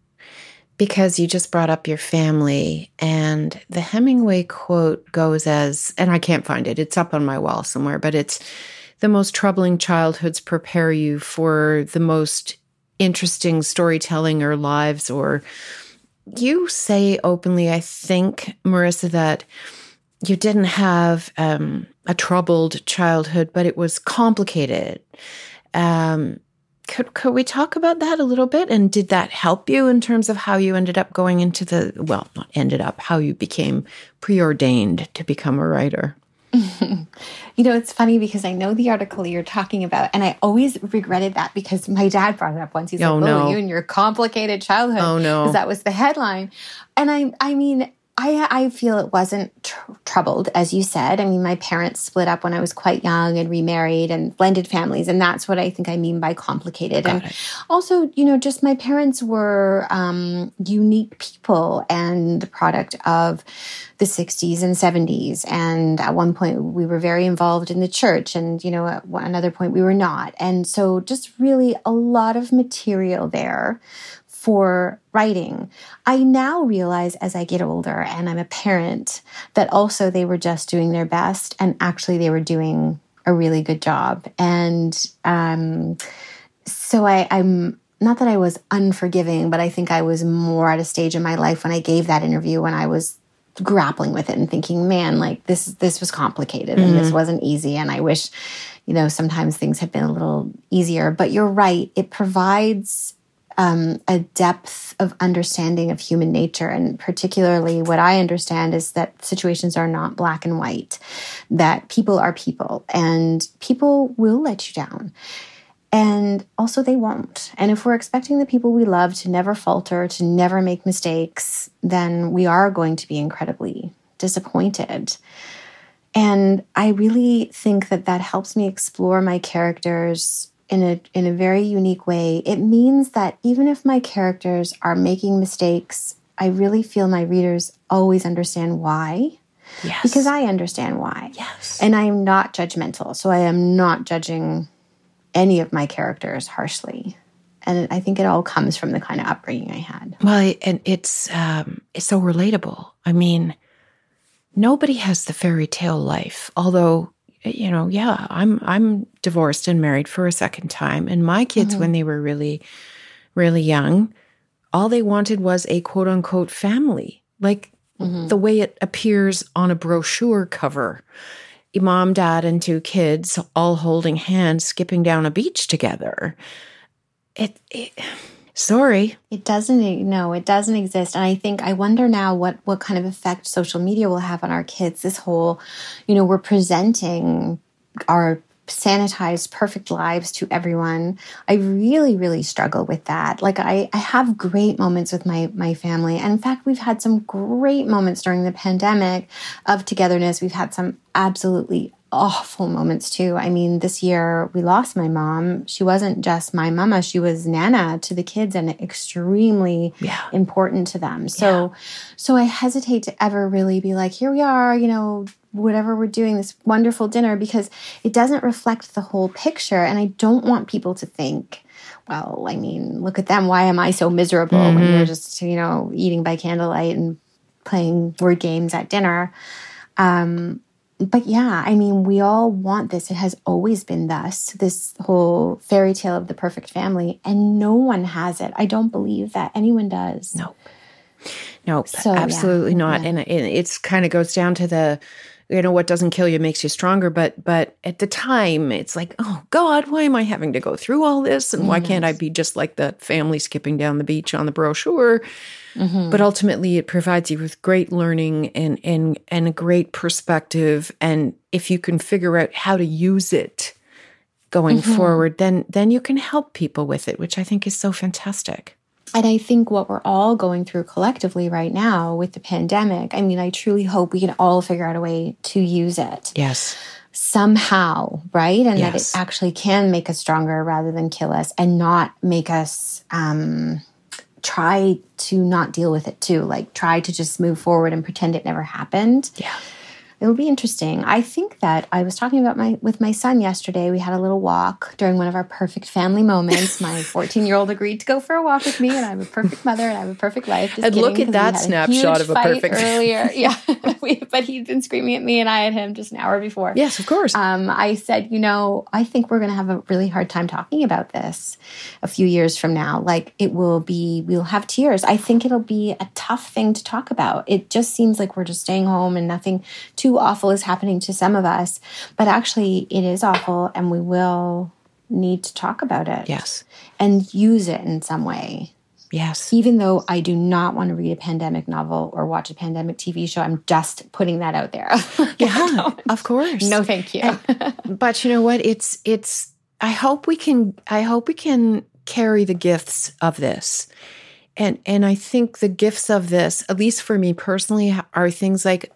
because you just brought up your family. And the Hemingway quote goes as, and I can't find it, it's up on my wall somewhere, but it's the most troubling childhoods prepare you for the most interesting storytelling or lives. Or you say openly, I think, Marissa, that you didn't have um, a troubled childhood, but it was complicated. Um, could, could we talk about that a little bit? And did that help you in terms of how you ended up going into the, well, not ended up, how you became preordained to become a writer?
you know, it's funny because I know the article you're talking about, and I always regretted that because my dad brought it up once. He's oh, like, "Oh, no. you and your complicated childhood."
Oh no,
because that was the headline. And I, I mean, I, I feel it wasn't tr- troubled, as you said. I mean, my parents split up when I was quite young and remarried and blended families. And that's what I think I mean by complicated. Got and it. also, you know, just my parents were um, unique people and the product of the 60s and 70s. And at one point, we were very involved in the church. And, you know, at another point, we were not. And so, just really a lot of material there for writing. I now realize as I get older and I'm a parent that also they were just doing their best and actually they were doing a really good job. And um, so I, I'm not that I was unforgiving, but I think I was more at a stage in my life when I gave that interview when I was grappling with it and thinking, man, like this this was complicated and mm-hmm. this wasn't easy. And I wish, you know, sometimes things had been a little easier. But you're right, it provides um, a depth of understanding of human nature. And particularly, what I understand is that situations are not black and white, that people are people, and people will let you down. And also, they won't. And if we're expecting the people we love to never falter, to never make mistakes, then we are going to be incredibly disappointed. And I really think that that helps me explore my characters in a in a very unique way. It means that even if my characters are making mistakes, I really feel my readers always understand why. Yes. Because I understand why.
Yes.
And I am not judgmental. So I am not judging any of my characters harshly. And I think it all comes from the kind of upbringing I had.
Well, and it's um, it's so relatable. I mean, nobody has the fairy tale life. Although you know, yeah, I'm I'm divorced and married for a second time, and my kids mm-hmm. when they were really, really young, all they wanted was a quote unquote family, like mm-hmm. the way it appears on a brochure cover. Mom, dad, and two kids all holding hands, skipping down a beach together. It, it Sorry.
It doesn't no, it doesn't exist. And I think I wonder now what what kind of effect social media will have on our kids. This whole, you know, we're presenting our sanitized perfect lives to everyone i really really struggle with that like i i have great moments with my my family and in fact we've had some great moments during the pandemic of togetherness we've had some absolutely awful moments too. I mean, this year we lost my mom. She wasn't just my mama, she was Nana to the kids and extremely yeah. important to them. So yeah. so I hesitate to ever really be like, here we are, you know, whatever we're doing, this wonderful dinner, because it doesn't reflect the whole picture. And I don't want people to think, well, I mean, look at them. Why am I so miserable mm-hmm. when you're just, you know, eating by candlelight and playing word games at dinner? Um, but yeah, I mean, we all want this. It has always been thus, this whole fairy tale of the perfect family, and no one has it. I don't believe that anyone does.
No. No, so, absolutely yeah. not. Yeah. And it it's kind of goes down to the you know what doesn't kill you makes you stronger but but at the time it's like oh god why am i having to go through all this? And why can't i be just like that family skipping down the beach on the brochure? Mm-hmm. but ultimately it provides you with great learning and and and a great perspective. And if you can figure out how to use it going mm-hmm. forward then then you can help people with it which i think is so fantastic
and I think what we're all going through collectively right now with the pandemic, I mean, I truly hope we can all figure out a way to use it.
Yes.
Somehow, right? And yes. that it actually can make us stronger rather than kill us and not make us um, try to not deal with it too. Like try to just move forward and pretend it never happened.
Yeah
it'll be interesting. I think that I was talking about my with my son yesterday. We had a little walk during one of our perfect family moments. my 14 year old agreed to go for a walk with me, and I'm a perfect mother and I have a perfect life.
Just and kidding, look at that snapshot of a perfect
earlier. yeah, we, but he'd been screaming at me, and I at him just an hour before.
Yes, of course.
Um, I said, you know, I think we're going to have a really hard time talking about this a few years from now. Like it will be, we'll have tears. I think it'll be a tough thing to talk about. It just seems like we're just staying home and nothing too too awful is happening to some of us, but actually it is awful and we will need to talk about it.
Yes.
And use it in some way.
Yes.
Even though I do not want to read a pandemic novel or watch a pandemic TV show, I'm just putting that out there.
yeah, of course.
No, thank you.
but you know what? It's it's I hope we can I hope we can carry the gifts of this. And and I think the gifts of this, at least for me personally, are things like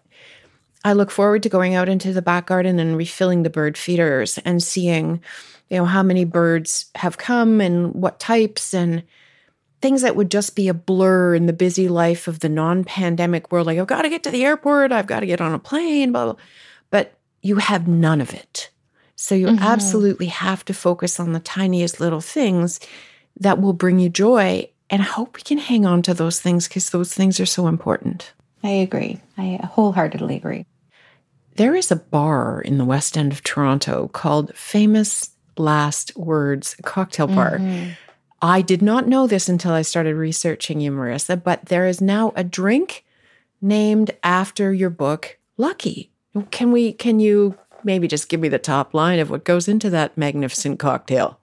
I look forward to going out into the back garden and refilling the bird feeders and seeing, you know, how many birds have come and what types and things that would just be a blur in the busy life of the non-pandemic world. Like, I've got to get to the airport, I've got to get on a plane, blah, blah. But you have none of it. So you mm-hmm. absolutely have to focus on the tiniest little things that will bring you joy. And I hope we can hang on to those things because those things are so important.
I agree. I wholeheartedly agree.
There is a bar in the West End of Toronto called Famous Last Words Cocktail Bar. Mm-hmm. I did not know this until I started researching you, Marissa, but there is now a drink named after your book, Lucky. Can we can you maybe just give me the top line of what goes into that magnificent cocktail?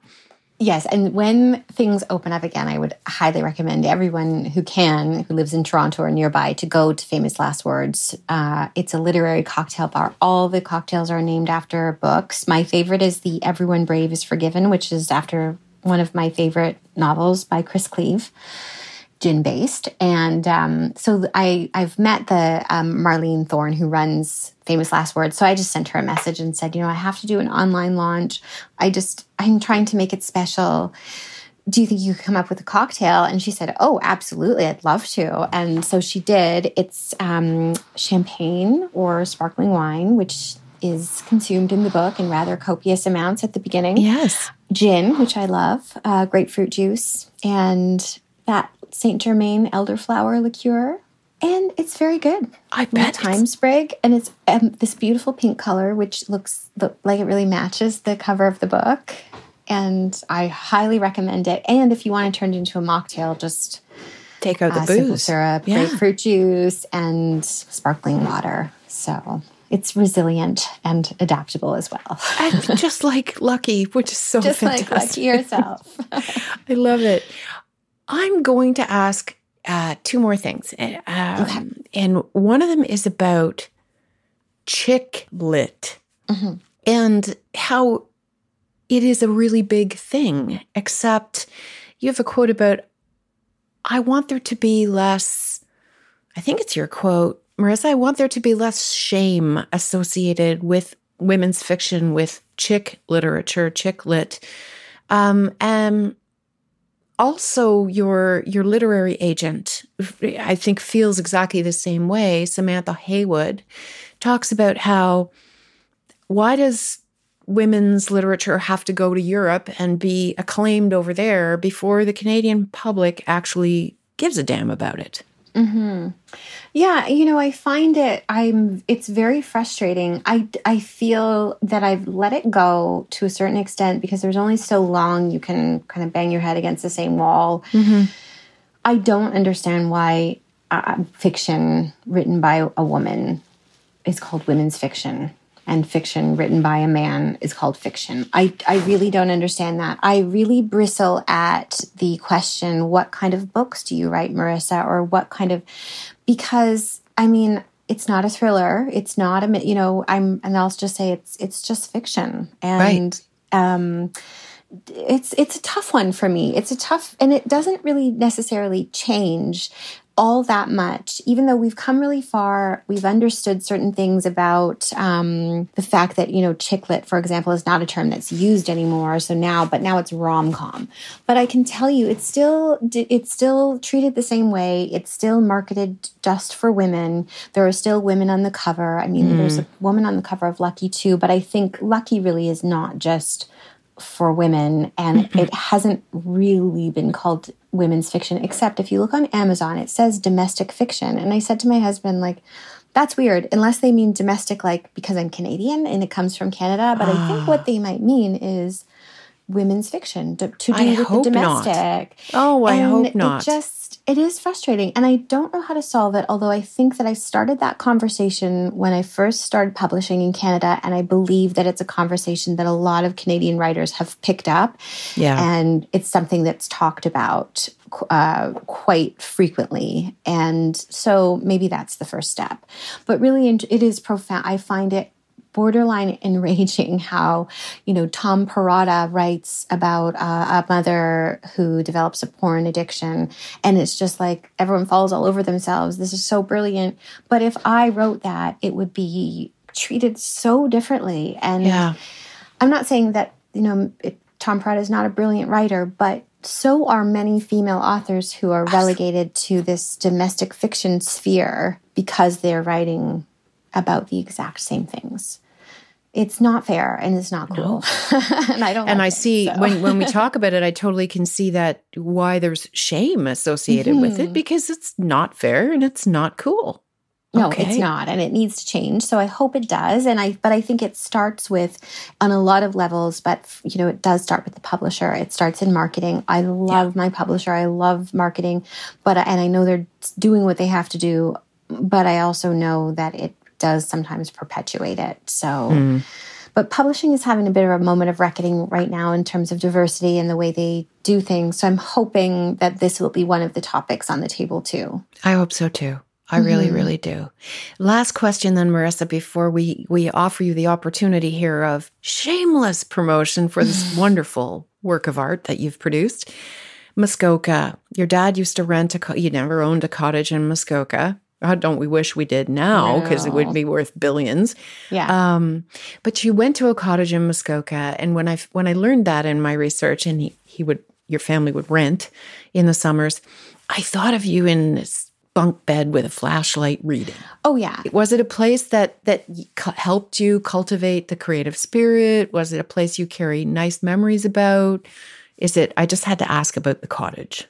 Yes, and when things open up again, I would highly recommend everyone who can, who lives in Toronto or nearby, to go to Famous Last Words. Uh, it's a literary cocktail bar. All the cocktails are named after books. My favorite is the Everyone Brave is Forgiven, which is after one of my favorite novels by Chris Cleave gin based. And um, so I, I've met the um, Marlene Thorne who runs Famous Last Words. So I just sent her a message and said, you know, I have to do an online launch. I just, I'm trying to make it special. Do you think you could come up with a cocktail? And she said, Oh, absolutely. I'd love to. And so she did. It's um, champagne or sparkling wine, which is consumed in the book in rather copious amounts at the beginning.
Yes.
Gin, which I love, uh, grapefruit juice, and that Saint Germain elderflower liqueur, and it's very good.
I bet
thyme sprig, and it's um, this beautiful pink color, which looks like it really matches the cover of the book. And I highly recommend it. And if you want to turn it into a mocktail, just
take out the uh, booze,
syrup, yeah. grapefruit juice, and sparkling water. So it's resilient and adaptable as well.
and just like Lucky, which is so
just
fantastic.
like Lucky yourself.
I love it. I'm going to ask uh, two more things. Um, okay. And one of them is about chick lit mm-hmm. and how it is a really big thing, except you have a quote about, I want there to be less, I think it's your quote, Marissa, I want there to be less shame associated with women's fiction, with chick literature, chick lit. Um, and also your your literary agent i think feels exactly the same way. Samantha haywood talks about how why does women's literature have to go to europe and be acclaimed over there before the canadian public actually gives a damn about it
mm-hmm. Yeah, you know, I find it I'm it's very frustrating. I I feel that I've let it go to a certain extent because there's only so long you can kind of bang your head against the same wall. Mm-hmm. I don't understand why uh, fiction written by a woman is called women's fiction and fiction written by a man is called fiction. I, I really don't understand that. I really bristle at the question, what kind of books do you write, Marissa? Or what kind of, because I mean, it's not a thriller. It's not a, you know, I'm, and I'll just say it's, it's just fiction. And, right. um, it's it's a tough one for me. It's a tough and it doesn't really necessarily change all that much, even though we've come really far, we've understood certain things about um, the fact that, you know, chick lit, for example, is not a term that's used anymore. So now, but now it's rom com. But I can tell you, it's still, it's still treated the same way. It's still marketed just for women. There are still women on the cover. I mean, mm. there's a woman on the cover of Lucky too, but I think Lucky really is not just for women and it hasn't really been called women's fiction except if you look on Amazon it says domestic fiction. And I said to my husband like that's weird. Unless they mean domestic like because I'm Canadian and it comes from Canada but I think what ah. they might mean is women's fiction to, to do I with the domestic.
Not. Oh, I
and
hope not.
It just it is frustrating and I don't know how to solve it, although I think that I started that conversation when I first started publishing in Canada. And I believe that it's a conversation that a lot of Canadian writers have picked up.
Yeah.
And it's something that's talked about uh, quite frequently. And so maybe that's the first step. But really, it is profound. I find it borderline enraging how, you know, Tom Perrotta writes about uh, a mother who develops a porn addiction. And it's just like everyone falls all over themselves. This is so brilliant. But if I wrote that, it would be treated so differently. And
yeah.
I'm not saying that, you know, it, Tom Perrotta is not a brilliant writer, but so are many female authors who are relegated to this domestic fiction sphere because they're writing about the exact same things it's not fair and it's not cool. No. and I don't
And
like
I
it,
see
so.
when when we talk about it, I totally can see that why there's shame associated mm-hmm. with it mm-hmm. because it's not fair and it's not cool.
No, okay. it's not, and it needs to change. So I hope it does. And I, but I think it starts with, on a lot of levels. But you know, it does start with the publisher. It starts in marketing. I love yeah. my publisher. I love marketing, but and I know they're doing what they have to do. But I also know that it does sometimes perpetuate it. So, mm. but publishing is having a bit of a moment of reckoning right now in terms of diversity and the way they do things. So I'm hoping that this will be one of the topics on the table too.
I hope so too. I really, mm-hmm. really do. Last question then, Marissa, before we, we offer you the opportunity here of shameless promotion for this wonderful work of art that you've produced. Muskoka. Your dad used to rent a, co- you never owned a cottage in Muskoka. God, don't we wish we did now because it would be worth billions.
Yeah.
Um, but you went to a cottage in Muskoka, and when I when I learned that in my research, and he he would your family would rent in the summers, I thought of you in this bunk bed with a flashlight reading.
Oh yeah.
Was it a place that that helped you cultivate the creative spirit? Was it a place you carry nice memories about? Is it? I just had to ask about the cottage.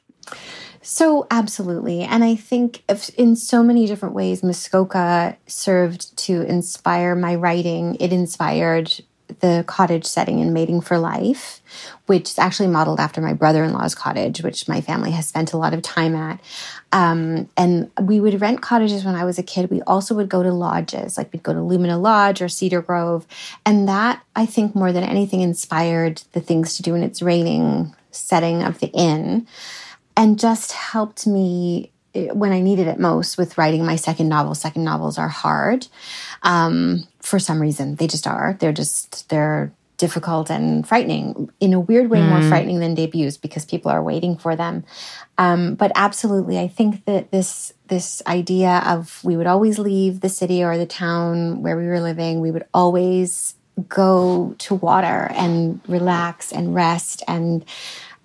So, absolutely. And I think in so many different ways, Muskoka served to inspire my writing. It inspired the cottage setting in Mating for Life, which is actually modeled after my brother in law's cottage, which my family has spent a lot of time at. Um, and we would rent cottages when I was a kid. We also would go to lodges, like we'd go to Lumina Lodge or Cedar Grove. And that, I think, more than anything, inspired the things to do in its raining setting of the inn and just helped me eh, when I needed it most with writing my second novel. Second novels are hard um, for some reason. They just are. They're just, they're difficult and frightening in a weird way, mm. more frightening than debuts because people are waiting for them. Um, but absolutely, I think that this this idea of we would always leave the city or the town where we were living. We would always go to water and relax and rest and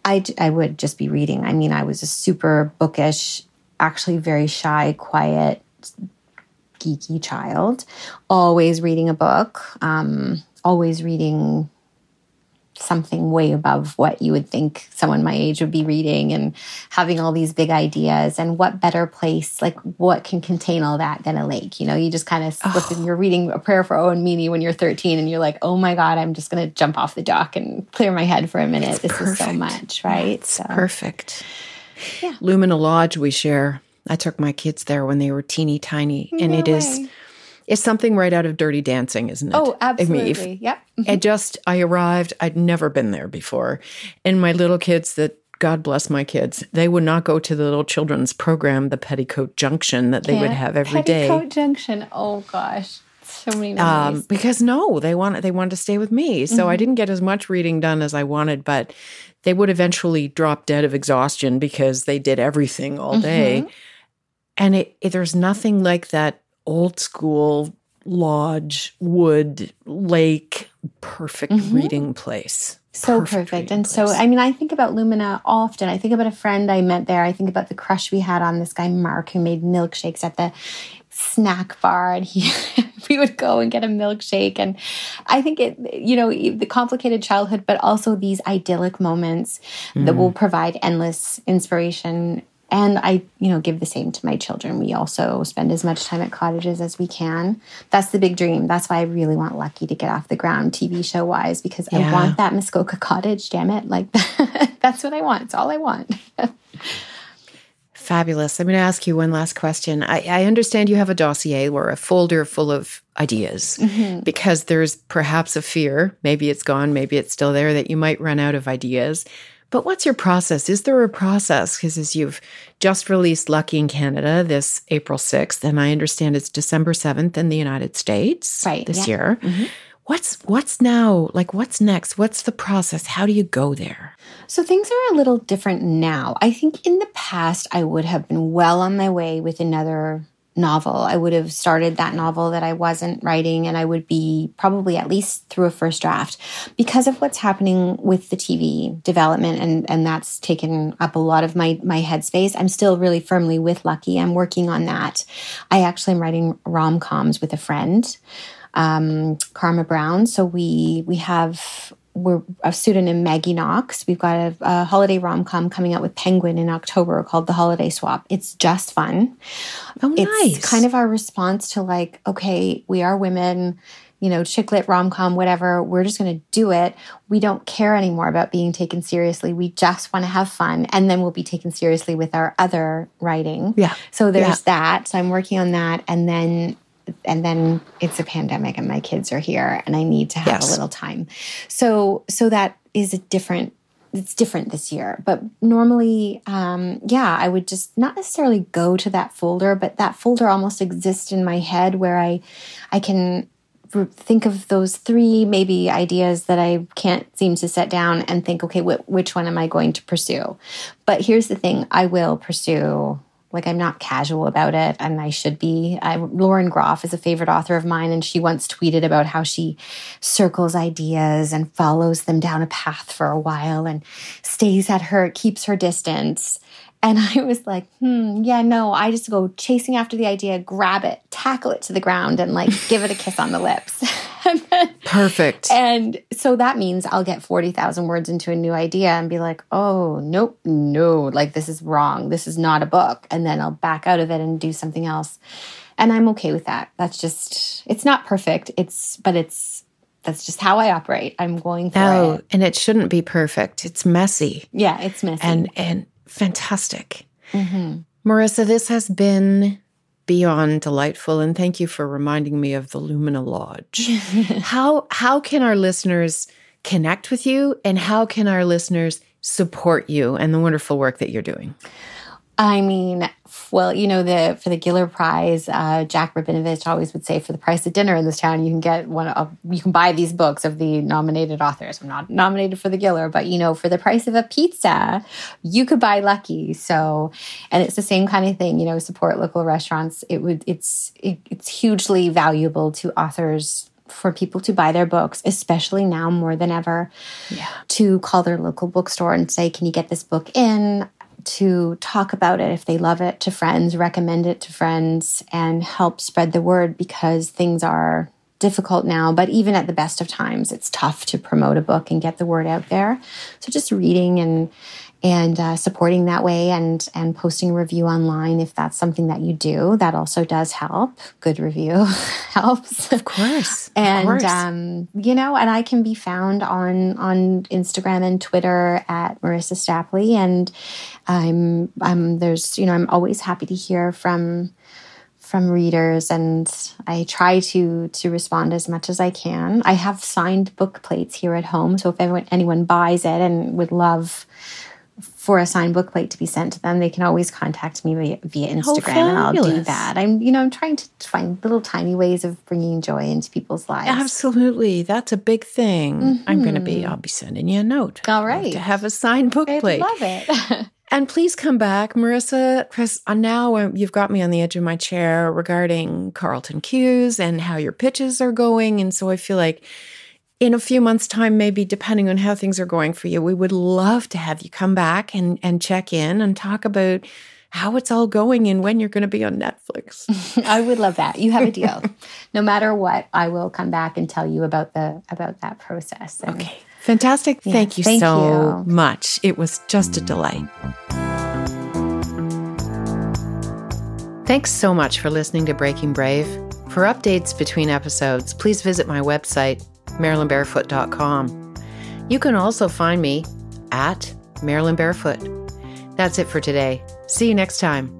I, I would just be reading. I mean, I was a super bookish, actually very shy, quiet, geeky child, always reading a book, um, always reading something way above what you would think someone my age would be reading and having all these big ideas and what better place like what can contain all that than a lake you know you just kind of slip oh. and you're reading a prayer for owen meany when you're 13 and you're like oh my god i'm just going to jump off the dock and clear my head for a minute it's this perfect. is so much right it's
so. perfect yeah. lumina lodge we share i took my kids there when they were teeny tiny no and it way. is It's something right out of Dirty Dancing, isn't it?
Oh, absolutely. Yep.
Mm-hmm. It just, I arrived, I'd never been there before. And my little kids that God bless my kids. They would not go to the little children's program, the Petticoat Junction, that they Can't. would have every
day.
Petticoat
Junction. Oh gosh, so many memories. Um,
because no, they want they wanted to stay with me, so mm-hmm. I didn't get as much reading done as I wanted. But they would eventually drop dead of exhaustion because they did everything all day. Mm-hmm. And it, it, there's nothing like that old school lodge, wood, lake, perfect mm-hmm. reading place.
So perfect. perfect. And place. so, I mean, I think about Lumina often. I think about a friend I met there. I think about the crush we had on this guy, Mark, who made milkshakes at the snack bar and he we would go and get a milkshake and i think it you know the complicated childhood but also these idyllic moments mm. that will provide endless inspiration and I, you know, give the same to my children. We also spend as much time at cottages as we can. That's the big dream. That's why I really want Lucky to get off the ground TV show wise because yeah. I want that Muskoka cottage, damn it. Like that's what I want. It's all I want.
Fabulous. I'm going to ask you one last question. I, I, understand you have a dossier or a folder full of ideas mm-hmm. because there's perhaps a fear, maybe it's gone, maybe it's still there, that you might run out of ideas. But what's your process? Is there a process? Because as you've just released Lucky in Canada this April 6th, and I understand it's December 7th in the United States
right,
this
yeah.
year. Mm-hmm. What's what's now? Like what's next? What's the process? How do you go there?
So things are a little different now. I think in the past I would have been well on my way with another novel. I would have started that novel that I wasn't writing, and I would be probably at least through a first draft because of what's happening with the TV development, and and that's taken up a lot of my my headspace. I'm still really firmly with Lucky. I'm working on that. I actually am writing rom coms with a friend um, Karma Brown. So we we have we're a pseudonym Maggie Knox. We've got a, a holiday rom com coming out with Penguin in October called The Holiday Swap. It's just fun.
Oh, nice.
It's kind of our response to like, okay, we are women, you know, chick lit rom com, whatever. We're just going to do it. We don't care anymore about being taken seriously. We just want to have fun. And then we'll be taken seriously with our other writing.
Yeah.
So there's yeah. that. So I'm working on that. And then and then it's a pandemic and my kids are here and I need to have yes. a little time. So so that is a different it's different this year. But normally, um, yeah, I would just not necessarily go to that folder, but that folder almost exists in my head where I I can think of those three maybe ideas that I can't seem to set down and think, okay, wh- which one am I going to pursue? But here's the thing I will pursue like I'm not casual about it, and I should be. I, Lauren Groff is a favorite author of mine, and she once tweeted about how she circles ideas and follows them down a path for a while and stays at her, keeps her distance. And I was like, hmm, yeah, no, I just go chasing after the idea, grab it, tackle it to the ground, and like give it a kiss on the lips.
Perfect.
And so that means I'll get 40,000 words into a new idea and be like, oh, nope, no, like this is wrong. This is not a book. And then I'll back out of it and do something else. And I'm okay with that. That's just, it's not perfect. It's, but it's, that's just how I operate. I'm going through oh, it.
and it shouldn't be perfect. It's messy.
Yeah, it's messy.
And, and fantastic. Mm-hmm. Marissa, this has been beyond delightful and thank you for reminding me of the Lumina Lodge. how how can our listeners connect with you and how can our listeners support you and the wonderful work that you're doing?
I mean, well, you know, the for the Giller Prize, uh, Jack Rabinovitch always would say, for the price of dinner in this town, you can get one of you can buy these books of the nominated authors. I'm not nominated for the Giller, but you know, for the price of a pizza, you could buy Lucky. So, and it's the same kind of thing. You know, support local restaurants. It would it's it, it's hugely valuable to authors for people to buy their books, especially now more than ever,
yeah.
to call their local bookstore and say, Can you get this book in? To talk about it if they love it to friends, recommend it to friends, and help spread the word because things are difficult now. But even at the best of times, it's tough to promote a book and get the word out there. So just reading and and uh, supporting that way and and posting a review online if that's something that you do that also does help. Good review helps.
Of course.
And
of course.
Um, you know and i can be found on on instagram and twitter at marissa stapley. And i'm i'm there's you know i'm always happy to hear from from readers. And I try to to respond as much as I can. I have signed book plates here at home, so if anyone anyone buys it and would love for a signed book plate to be sent to them, they can always contact me via, via Instagram, oh, and I'll do that. I'm, you know, I'm trying to find little tiny ways of bringing joy into people's lives.
Absolutely, that's a big thing. Mm-hmm. I'm going to be. I'll be sending you a note.
All right,
to have a signed book
I
plate.
Love it.
and please come back, Marissa, because uh, now uh, you've got me on the edge of my chair regarding Carlton Cues and how your pitches are going, and so I feel like in a few months' time, maybe depending on how things are going for you, we would love to have you come back and, and check in and talk about how it's all going and when you're going to be on Netflix.
I would love that. You have a deal. no matter what, I will come back and tell you about the about that process.
And, okay. Fantastic. Yeah, thank you thank so you. much. It was just a delight. Thanks so much for listening to Breaking Brave. For updates between episodes, please visit my website, MarilynBarefoot.com. You can also find me at Marilyn Barefoot. That's it for today. See you next time.